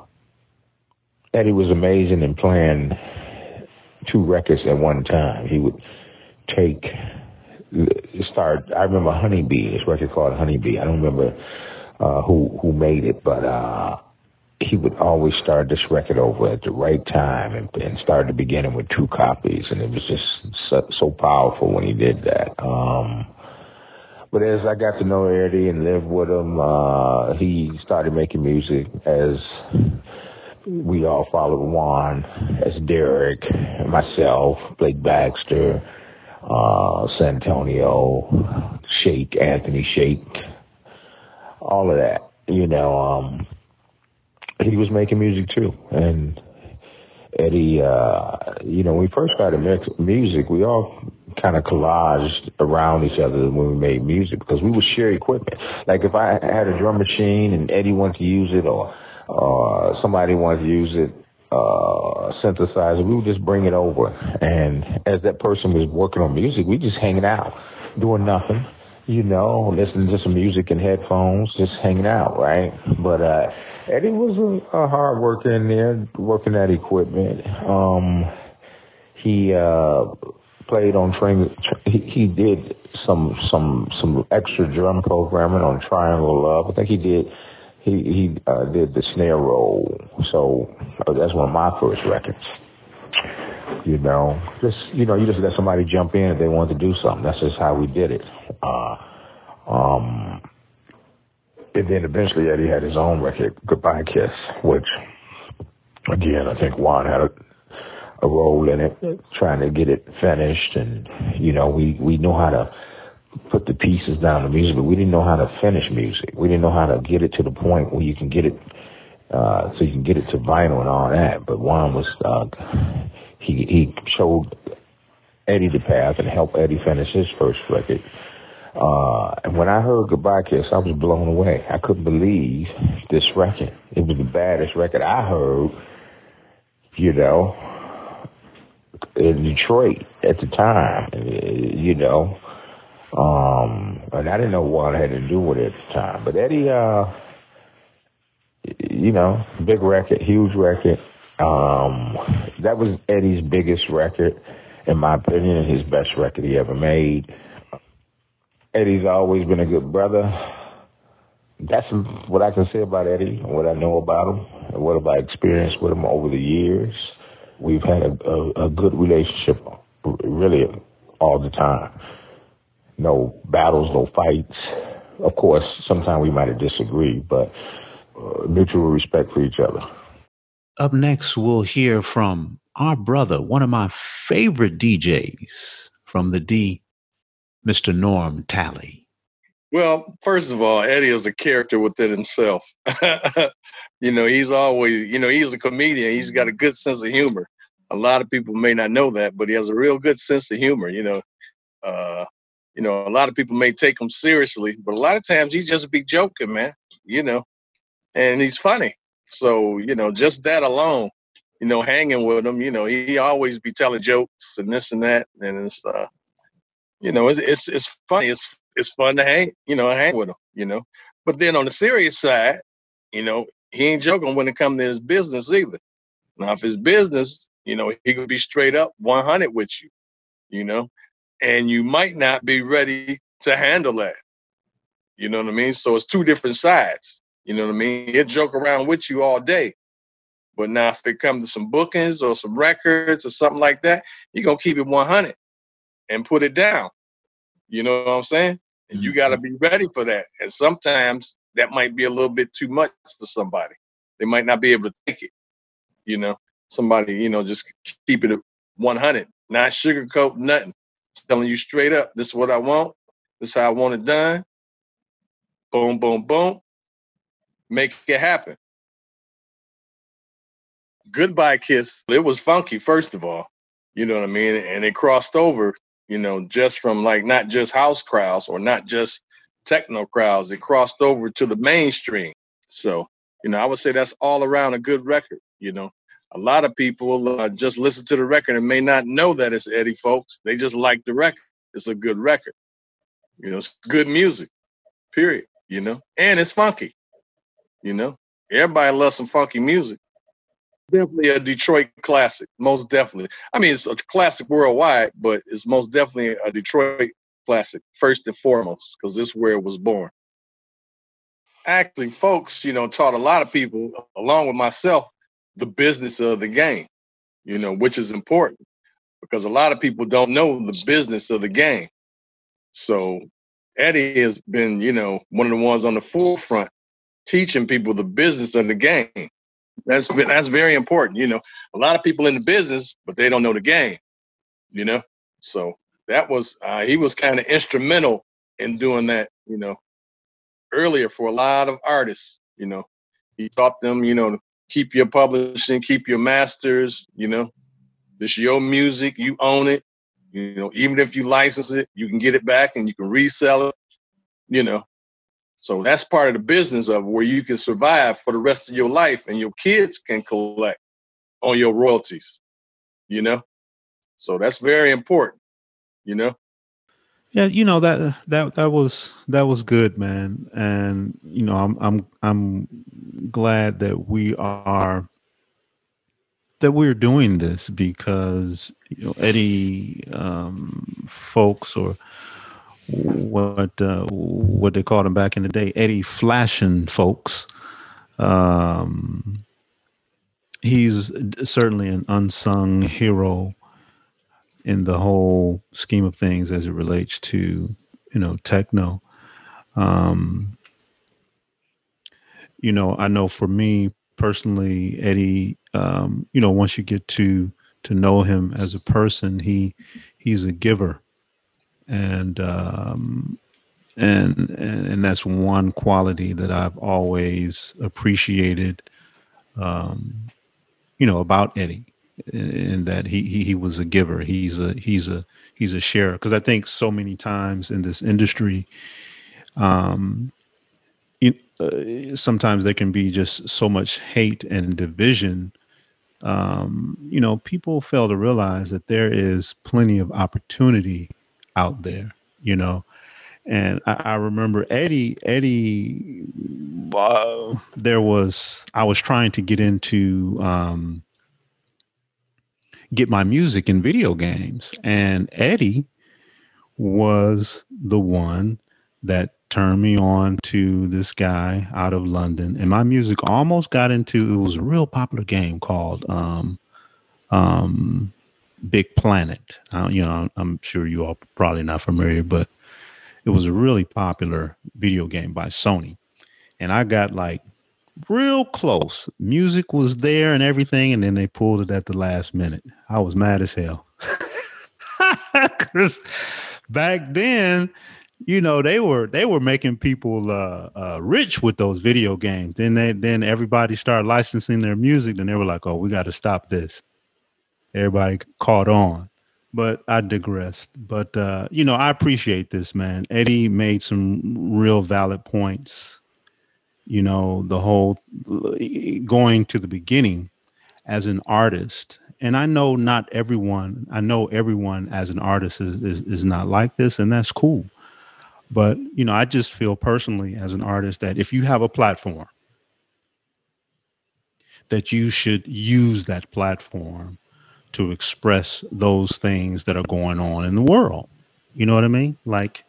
Eddie was amazing in playing two records at one time. He would take start. I remember Honeybee. This record called Honeybee. I don't remember uh, who who made it, but uh, he would always start this record over at the right time and, and start the beginning with two copies, and it was just so, so powerful when he did that. Um, but as I got to know Eddie and live with him, uh, he started making music as we all followed Juan, as Derrick, myself, Blake Baxter, uh, Santonio, Shake, Anthony Shake, all of that. You know, um, he was making music too, and Eddie, uh, you know, when we first started music, we all kind of collaged around each other when we made music because we would share equipment. Like if I had a drum machine and Eddie wanted to use it or uh, somebody wanted to use it, uh, synthesizer, we would just bring it over. And as that person was working on music, we just hanging out, doing nothing, you know, listening to some music in headphones, just hanging out, right? But, uh, Eddie was a, a hard worker in there, working that equipment. Um, he, uh, played on train. He, he did some some some extra drum programming on Triangle Love. I think he did. He he uh, did the snare roll. So uh, that's one of my first records. You know, just you know, you just let somebody jump in if they want to do something. That's just how we did it. Uh, um, and then eventually Eddie had his own record, Goodbye Kiss, which again I think Juan had a a role in it, trying to get it finished. And, you know, we, we know how to put the pieces down to music, but we didn't know how to finish music. We didn't know how to get it to the point where you can get it, uh, so you can get it to vinyl and all that. But Juan was, uh, he, he showed Eddie the path and helped Eddie finish his first record. Uh, and when I heard Goodbye Kiss, I was blown away. I couldn't believe this record. It was the baddest record I heard, you know, in Detroit at the time, you know. Um, and I didn't know what I had to do with it at the time. But Eddie, uh, you know, big record, huge record. Um, that was Eddie's biggest record, in my opinion, and his best record he ever made. Eddie's always been a good brother. That's what I can say about Eddie, what I know about him, and what I've experienced with him over the years we've had a, a, a good relationship really all the time. No battles, no fights. Of course, sometimes we might have disagreed, but uh, mutual respect for each other. Up next, we'll hear from our brother, one of my favorite DJs from the D, Mr. Norm Talley. Well, first of all, Eddie is a character within himself. you know, he's always, you know, he's a comedian. He's got a good sense of humor. A lot of people may not know that, but he has a real good sense of humor. You know, uh, you know, a lot of people may take him seriously, but a lot of times he just be joking, man. You know, and he's funny. So you know, just that alone, you know, hanging with him, you know, he always be telling jokes and this and that, and it's, uh, you know, it's it's it's funny. It's it's fun to hang, you know, hang with him, you know. But then on the serious side, you know, he ain't joking when it comes to his business either. Now, if his business, you know, he could be straight up 100 with you, you know, and you might not be ready to handle that. You know what I mean? So it's two different sides. You know what I mean? He'll joke around with you all day. But now if it comes to some bookings or some records or something like that, you're gonna keep it 100 and put it down. You know what I'm saying? And you got to mm-hmm. be ready for that. And sometimes that might be a little bit too much for somebody. They might not be able to take it. You know, somebody, you know, just keep it 100, not sugarcoat nothing. telling you straight up, this is what I want. This is how I want it done. Boom, boom, boom. Make it happen. Goodbye Kiss. It was funky, first of all. You know what I mean? And it crossed over you know, just from like not just house crowds or not just techno crowds. It crossed over to the mainstream. So, you know, I would say that's all around a good record. You know, a lot of people uh, just listen to the record and may not know that it's Eddie Fowlkes. They just like the record. It's a good record. You know, it's good music, period. You know, and it's funky. You know, everybody loves some funky music definitely a Detroit classic, most definitely. I mean, it's a classic worldwide, but it's most definitely a Detroit classic, first and foremost, because this is where it was born. Actually, Fowlkes, you know, taught a lot of people, along with myself, the business of the game, you know, which is important because a lot of people don't know the business of the game. So Eddie has been, you know, one of the ones on the forefront teaching people the business of the game that's that's very important. You know, a lot of people in the business, but they don't know the game. You know, so that was uh, he was kind of instrumental in doing that. You know, earlier for a lot of artists. You know, he taught them, you know, keep your publishing, keep your masters. You know, this your music, you own it. You know, even if you license it, you can get it back and you can resell it. You know, so that's part of the business of where you can survive for the rest of your life, and your kids can collect on your royalties. You know, so that's very important. You know. Yeah, you know that that that was that was good, man. And you know, I'm I'm I'm glad that we are that we're doing this because you know any um, Fowlkes or what uh, what they called him back in the day, Eddie Flashing Fowlkes. Um, he's certainly an unsung hero in the whole scheme of things as it relates to you know techno um you know i know for me personally eddie um you know once you get to to know him as a person he he's a giver and um and and, that's one quality that i've always appreciated um you know about eddie in that he, he he was a giver. He's a he's a he's a sharer. Because I think so many times in this industry, um, you, uh, sometimes there can be just so much hate and division. Um, you know, people fail to realize that there is plenty of opportunity out there. You know, and I, I remember Eddie. Eddie, uh, there was I was trying to get into. Um, get my music in video games. And Eddie was the one that turned me on to this guy out of London. And my music almost got into it was a real popular game called um, um, Big Planet. Uh, you know, I'm sure you all probably not familiar, but it was a really popular video game by Sony. And I got like real close. Music was there and everything, and then they pulled it at the last minute. I was mad as hell. Cause back then, you know, they were they were making people uh, uh, rich with those video games. Then they then everybody started licensing their music, then they were like, "Oh, we got to stop this." Everybody caught on, but I digressed. But uh, you know, I appreciate this man. Eddie made some real valid points you know the whole going to the beginning as an artist and i know not everyone i know everyone as an artist is, is, is not like this and that's cool but you know i just feel personally as an artist that if you have a platform that you should use that platform to express those things that are going on in the world you know what i mean like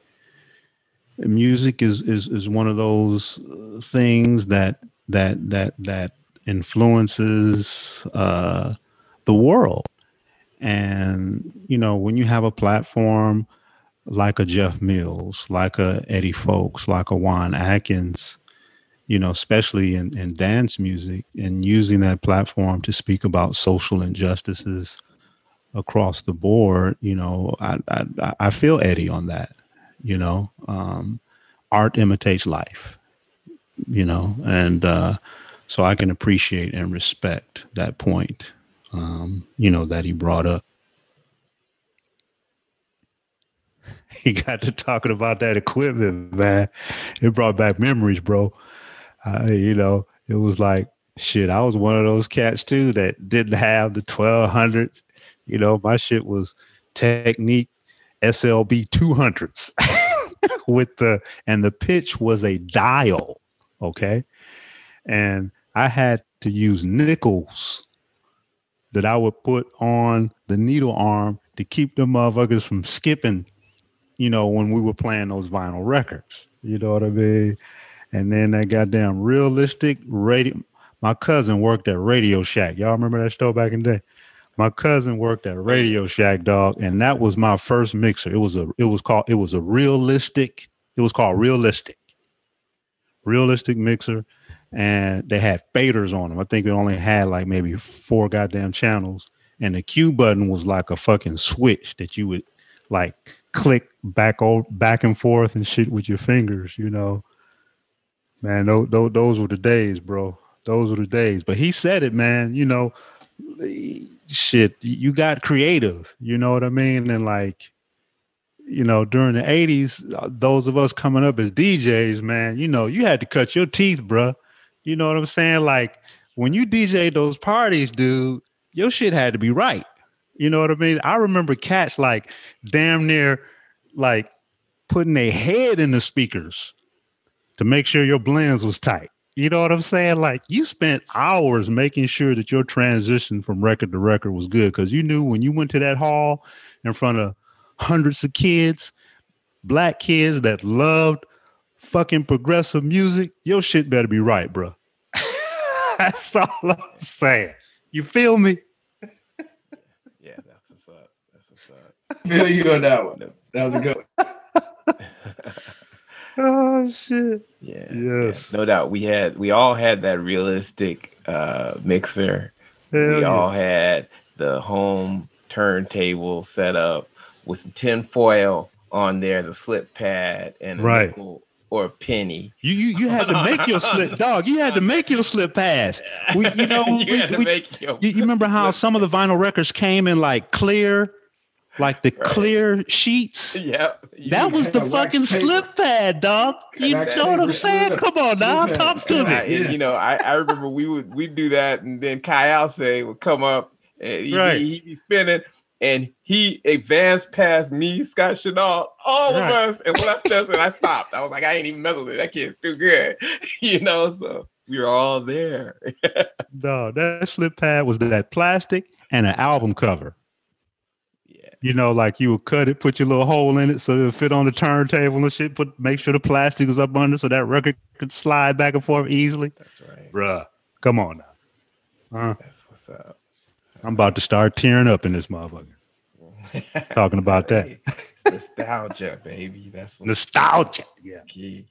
music is is is one of those uh, things that that that that influences uh, the world. And you know, when you have a platform like a Jeff Mills, like a Eddie Fowlkes, like a Juan Atkins, you know, especially in, in dance music, and using that platform to speak about social injustices across the board, you know, I I, I feel Eddie on that you know? Um, art imitates life you know? And uh, so i can appreciate and respect that point um, you know that he brought up. He got to talking about that equipment man. It brought back memories bro uh, you know it was like shit i was one of those cats too that didn't have the 1200 you know my shit was Technics slb 200s with the and the pitch was a dial, okay? And I had to use nickels that I would put on the needle arm to keep the motherfuckers from skipping, you know, when we were playing those vinyl records. You know what I mean? And then that goddamn realistic radio. My cousin worked at Radio Shack. Y'all remember that store back in the day? my cousin worked at Radio Shack, dog, and that was my first mixer. It was a it was called it was a realistic. It was called realistic, realistic mixer, and they had faders on them. I think it only had like maybe four goddamn channels, and the cue button was like a fucking switch that you would like click back over back and forth and shit with your fingers, you know. Man, those, those, those were the days, bro. Those were the days. But he said it, man. You know, shit, you got creative. You know what I mean? And like, you know, during the 80s, uh, those of us coming up as DJs, man, you know, you had to cut your teeth, bro. You know what I'm saying? Like when you DJ those parties, dude, your shit had to be right. You know what I mean? I remember cats like damn near like putting their head in the speakers to make sure your blends was tight. You know what I'm saying? Like you spent hours making sure that your transition from record to record was good because you knew when you went to that hall in front of hundreds of kids, black kids that loved fucking progressive music, your shit better be right, bro. That's all I'm saying. You feel me? Yeah, that's what's up. That's what's up. feel you on that one. That was a good one. oh shit. Yeah. Yes. yeah, no doubt. We had we all had that realistic uh mixer. Hell we yeah. all had the home turntable set up with some tin foil on there as a slip pad and a Right. nickel or a penny. You you you had to make your slip dog. You had to make your slip pass. We you know You we, we- you, you remember how some of the vinyl records came in like clear, like the clear sheets. Yep. That was the fucking slip pad, dog. You Wax know what I'm saying? Come on now, talk to I, me. Yeah. You know, I, I remember we would we do that, and then Kai Alce would come up and he, Right. he, he'd be spinning, and he advanced past me, Scott Chanel, all Right. of us, and when I tested, I stopped. I was like, I ain't even messing with it. That kid's too good, you know. So we were all there. No, that slip pad was that plastic and an album cover. You know, like you would cut it, put your little hole in it so it'll fit on the turntable and shit. Put make sure the plastic is up under so that record could slide back and forth easily. that's right. Bruh, come on now. Uh, That's what's up. I'm about to start tearing up in this motherfucker. Talking about that. Nostalgia, baby. That's what Nostalgia. Yeah. key.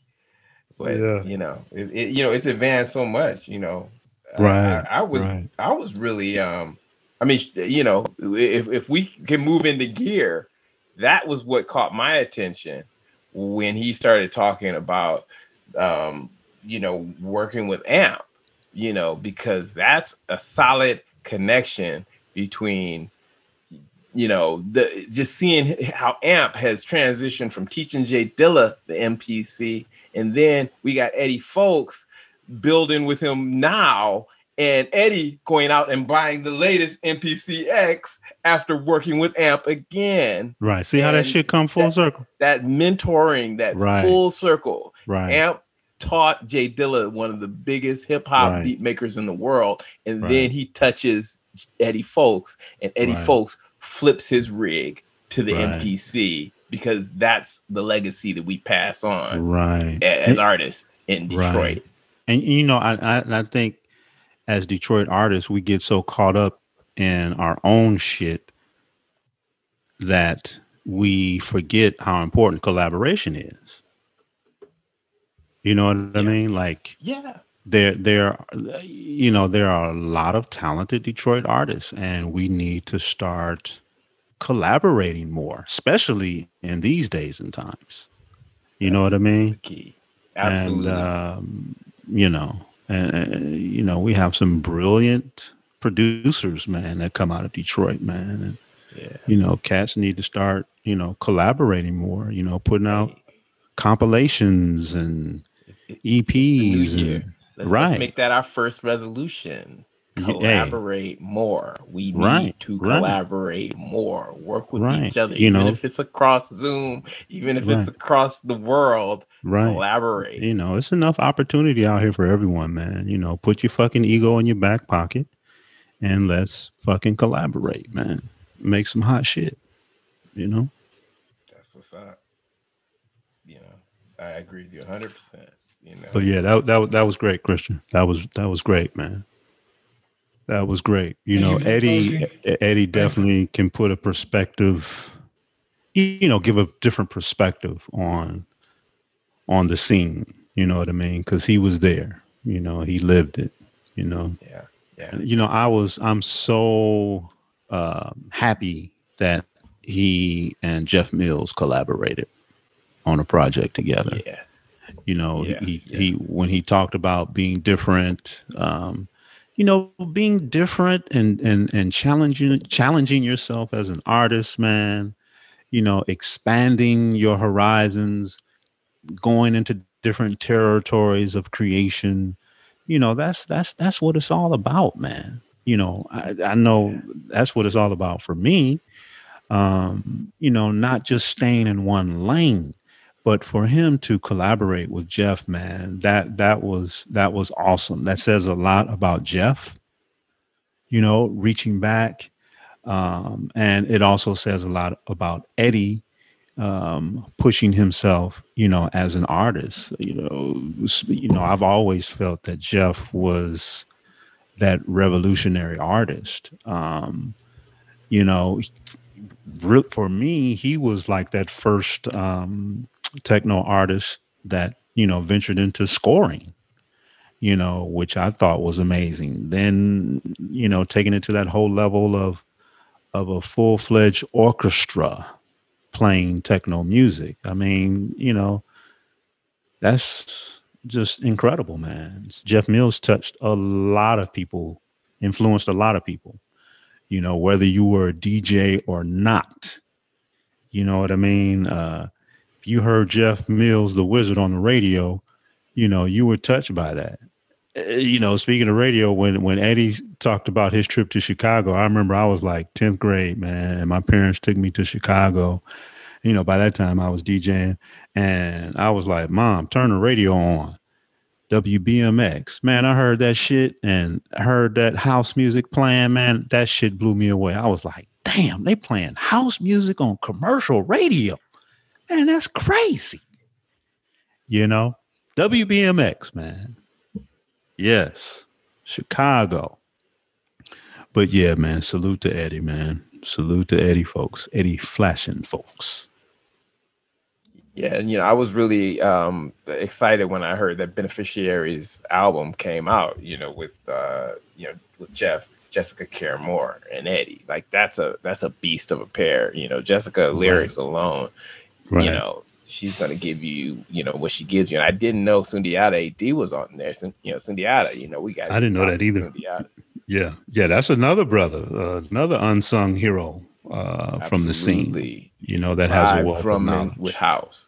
But Yeah. you know, it, it, you know, it's advanced so much. You know, Right, I, I was, right. I was really, um, I mean, you know, if if we can move into gear, that was what caught my attention when he started talking about, um, you know, working with AMP. You know, because that's a solid connection between you know, the just seeing how AMP has transitioned from teaching Jay Dilla the MPC, and then we got Eddie Fowlkes building with him now, and Eddie going out and buying the latest MPC-X after working with AMP again. Right. See how that And shit come full that- circle? That mentoring, that Right. full circle. Right. AMP taught Jay Dilla one of the biggest hip hop Right. beat makers in the world, and Right. then he touches Eddie Fowlkes, and Eddie. Fowlkes flips his rig to the. MPC because that's the legacy that we pass on Right. a- as artists in Detroit. And you know, I, I I think as Detroit artists, we get so caught up in our own shit that we forget how important collaboration is. You know what I mean? Like Yeah, there there you know there are a lot of talented Detroit artists and we need to start collaborating more especially in these days and times you know what i mean key. Absolutely. and um, you know and uh, you know we have some brilliant producers man that come out of detroit man and yeah. you know cats need to start you know collaborating more you know putting out compilations and eps and, Let's, right let's make that our first resolution. Y- hey. Collaborate more. We need Right, to right. collaborate more. Work with Right, each other, you even know. if it's across Zoom, even if Right. it's across the world. Right. Collaborate. you know it's enough opportunity out here for everyone man. You know put your fucking ego in your back pocket and let's fucking collaborate man. Make some hot shit you know? That's what's up. You know, I agree with you 100. percent You know, but yeah that, that that was great christian. That was that was great man. That was great. You Thank know you, eddie Cosby. eddie definitely can put a perspective you you know give a different perspective on on the scene you know what i mean because he was there you know he lived it you know yeah, yeah, you know i was i'm so um happy that he and jeff mills collaborated on a project together yeah. You know, Yeah, he, he he when he talked about being different, um, you know, being different and and and challenging challenging yourself as an artist, man. You know, expanding your horizons, going into different territories of creation. You know, that's that's that's what it's all about, man. You know, I, I know that's what it's all about for me. Um, you know, not just staying in one lane, but for him to collaborate with Jeff, man, that that was that was awesome. That says a lot about Jeff. You know, reaching back, um, and it also says a lot about Eddie um, pushing himself. You know, as an artist. You know, you know, I've always felt that Jeff was that revolutionary artist. Um, you know, for me, he was like that first um, techno artist that you know ventured into scoring. You know, which I thought was amazing. Then, you know, taking it to that whole level of of a full fledged orchestra playing techno music. I mean, you know, that's just incredible, man. Jeff Mills touched a lot of people, influenced a lot of people you know, whether you were a DJ or not. You know what I mean? Uh, if you heard Jeff Mills, the wizard, on the radio, you know, you were touched by that. Uh, You know, speaking of radio, when when Eddie talked about his trip to Chicago, I remember I was like 10th grade, man, and my parents took me to Chicago. You know, by that time I was DJing, and I was like, Mom, turn the radio on. WBMX. Man, I heard that shit and heard that house music playing, man. That shit blew me away. I was like, damn, they playing house music on commercial radio. Man, that's crazy. You know? WBMX, man. Yes. Chicago. But yeah, man, salute to Eddie, man. Salute to Eddie Fowlkes. Eddie flashing Fowlkes. Yeah, and you know, I was really um excited when I heard that Beneficiaries album came out, you know, with uh, you know, with Jeff, Jessica Care Moore and Eddie. Like that's a that's a beast of a pair. You know, Jessica lyrics alone, Right. you know, she's gonna give you, you know, what she gives you. And I didn't know Sundiata AD was on there. You know, Sundiata, you know, we got I didn't know that either. Sundiata. Yeah. Yeah, that's another brother, uh, another unsung hero uh, from the scene. You know, that has a wealth of drumming knowledge. with house.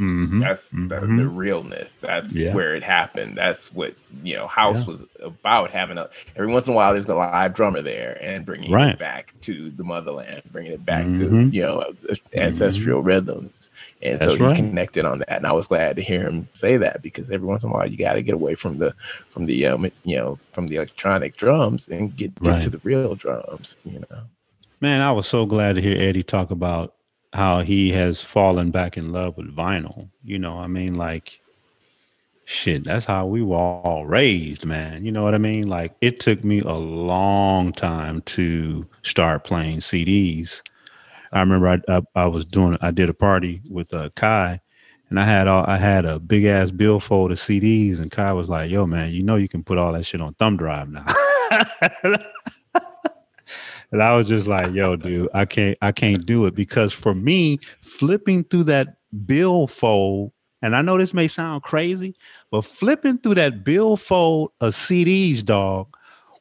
Mhm, That's the, mhm. the realness. That's Yeah. where it happened. That's what you know. House Yeah. was about having a every once in a while. There's a live drummer there and bringing Right. it back to the motherland, bringing it back Mhm. to you know ancestral rhythms. And so he right. connected on that, and I was glad to hear him say that because every once in a while you got to get away from the from the um, you know from the electronic drums and get, get Right. to the real drums. You know. Man, I was so glad to hear Eddie talk about how he has fallen back in love with vinyl. You know, I mean, like, shit, that's how we were all raised, man. You know what I mean? Like, it took me a long time to start playing CDs. I remember I, I, I was doing, I did a party with uh, Kai, and I had all, I had a big ass billfold of CDs, and Kai was like, "Yo, man, you know you can put all that shit on thumb drive now." And I was just like, yo, dude, I can't, I can't do it because for me, flipping through that billfold, and I know this may sound crazy, but flipping through that billfold of CDs, dog,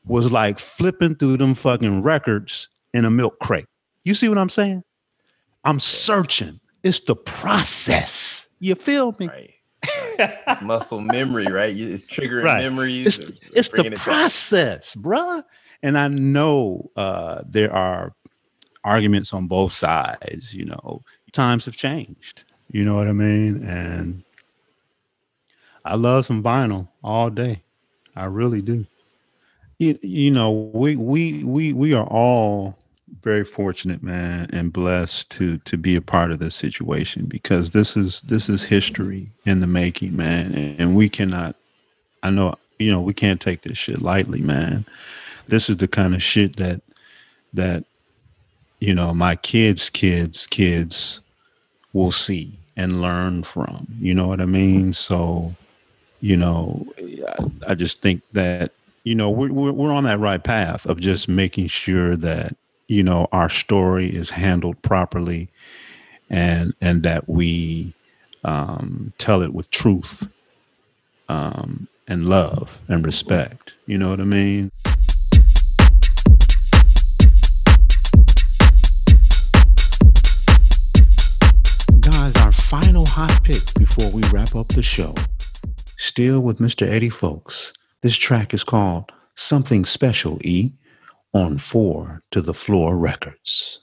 was like flipping through them fucking records in a milk crate. You see what I'm saying? I'm searching. It's the process. You feel me? Right. It's muscle memory, right? It's triggering Right. memories. It's, it's the bringing it back. process, bruh. And I know uh, there are arguments on both sides. You know, times have changed. You know what I mean? And I love some vinyl all day. I really do. You, you know, we we we we are all very fortunate, man, and blessed to to be a part of this situation because this is this is history in the making, man, and, and we cannot. I know, you know, we can't take this shit lightly, man. This is the kind of shit that that you know my kids' kids' kids will see and learn from. You know what I mean? So, you know, I, I just think that you know we're, we're on that right path of just making sure that you know our story is handled properly, and and that we um, tell it with truth um, and love and respect. You know what I mean? Hot pick before we wrap up the show. Still with Mr. Eddie Fowlkes. This track is called Something Special E on Four to the Floor Records.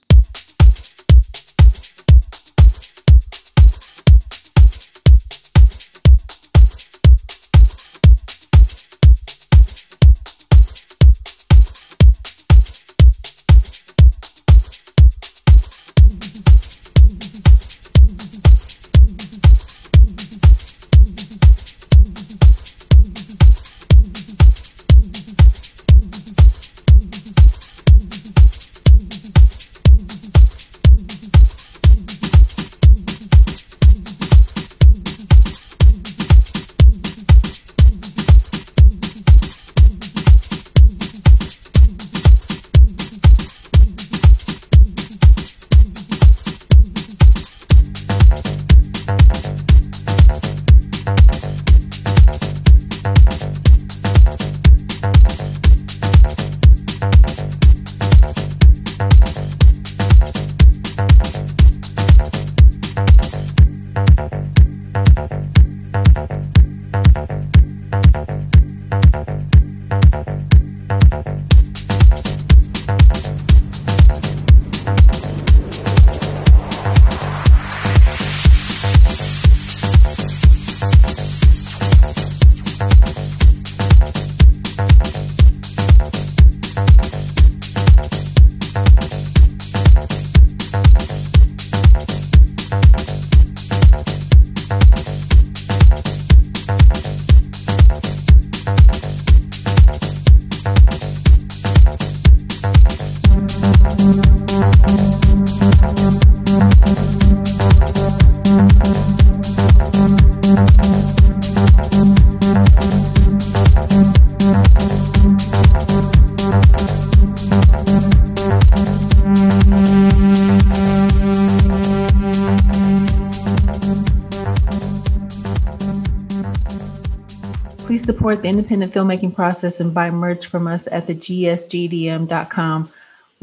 Support the independent filmmaking process and buy merch from us at the gsgdm.com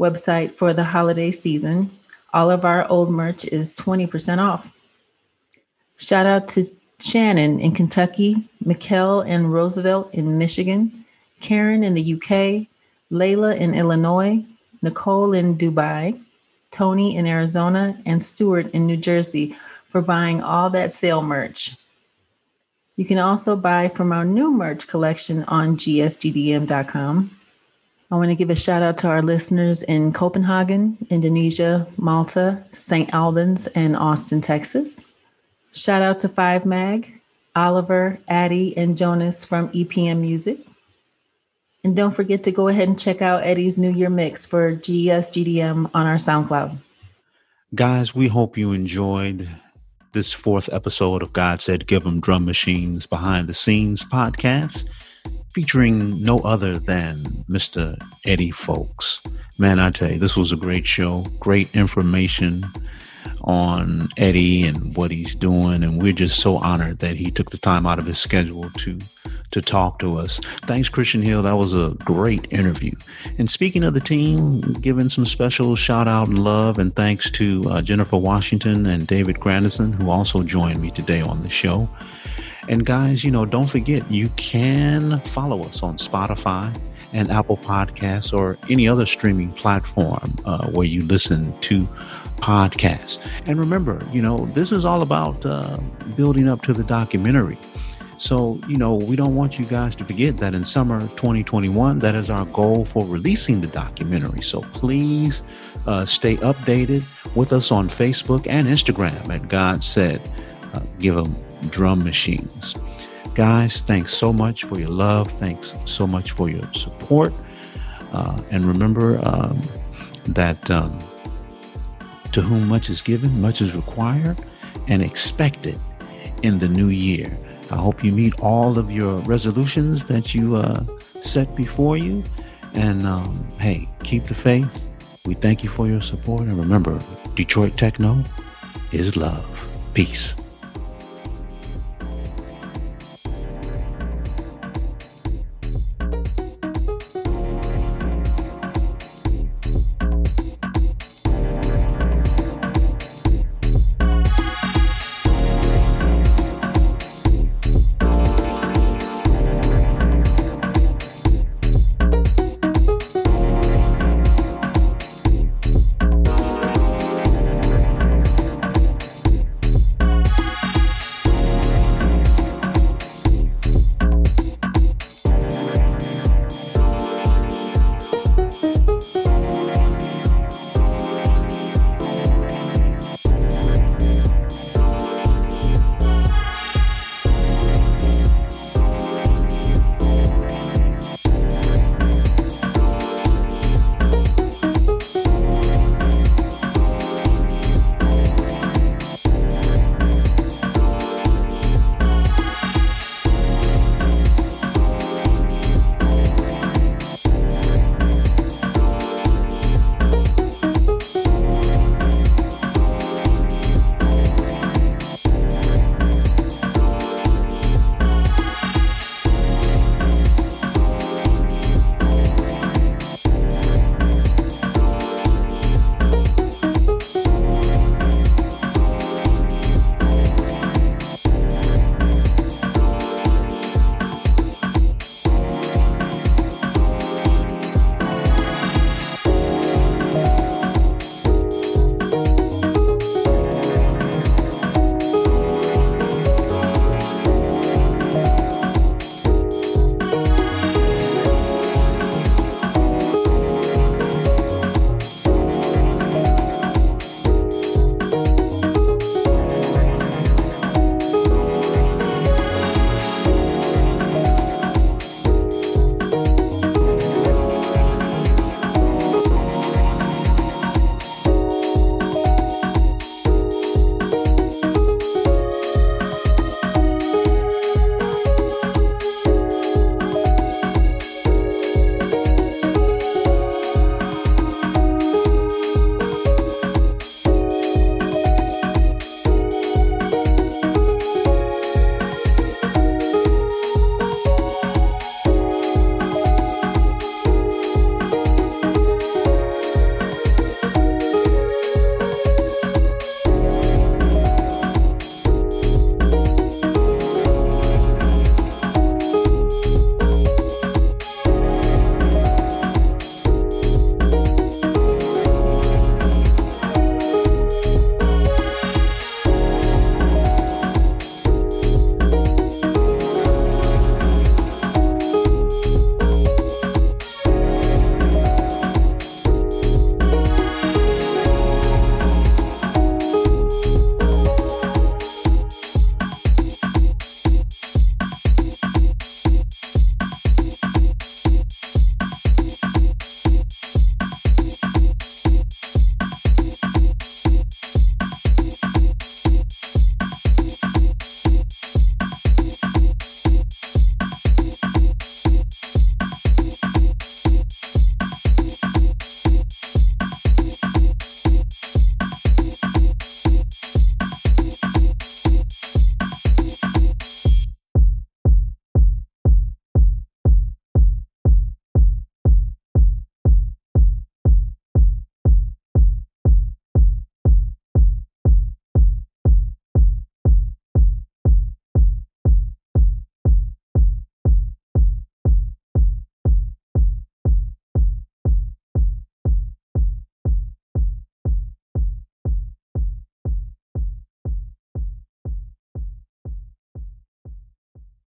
website for the holiday season. All of our old merch is 20% off. Shout out to Shannon in Kentucky, Mikkel and Roosevelt in Michigan, Karen in the UK, Layla in Illinois, Nicole in Dubai, Tony in Arizona, and Stuart in New Jersey for buying all that sale merch. You can also buy from our new merch collection on gsgdm.com. I want to give a shout out to our listeners in Copenhagen, Indonesia, Malta, St. Albans, and Austin, Texas. Shout out to Five Mag, Oliver, Addie, and Jonas from EPM Music. And don't forget to go ahead and check out Eddie's New Year mix for GSGDM on our SoundCloud. Guys, we hope you enjoyed this fourth episode of God Said Give 'em Drum Machines Behind the Scenes podcast, featuring no other than Mr. Eddie Fowlkes. Man, I tell you, this was a great show, great information on Eddie and what he's doing, and we're just so honored that he took the time out of his schedule to to talk to us. Thanks, Christian Hill. That was a great interview. And speaking of the team, giving some special shout out and love and thanks to uh, Jennifer Washington and David Grandison, who also joined me today on the show. And guys, you know, don't forget you can follow us on Spotify and Apple Podcasts or any other streaming platform uh, where you listen to podcasts. And remember, you know, this is all about uh, building up to the documentary. So, you know, we don't want you guys to forget that in summer 2021, that is our goal for releasing the documentary. So please uh, stay updated with us on Facebook and Instagram at God Said, uh, Give them drum machines. Guys, thanks so much for your love. Thanks so much for your support. Uh, and remember um, that um, to whom much is given, much is required and expected in the new year. I hope you meet all of your resolutions that you uh, set before you. And um, hey, keep the faith. We thank you for your support. And remember, Detroit Techno is love. Peace.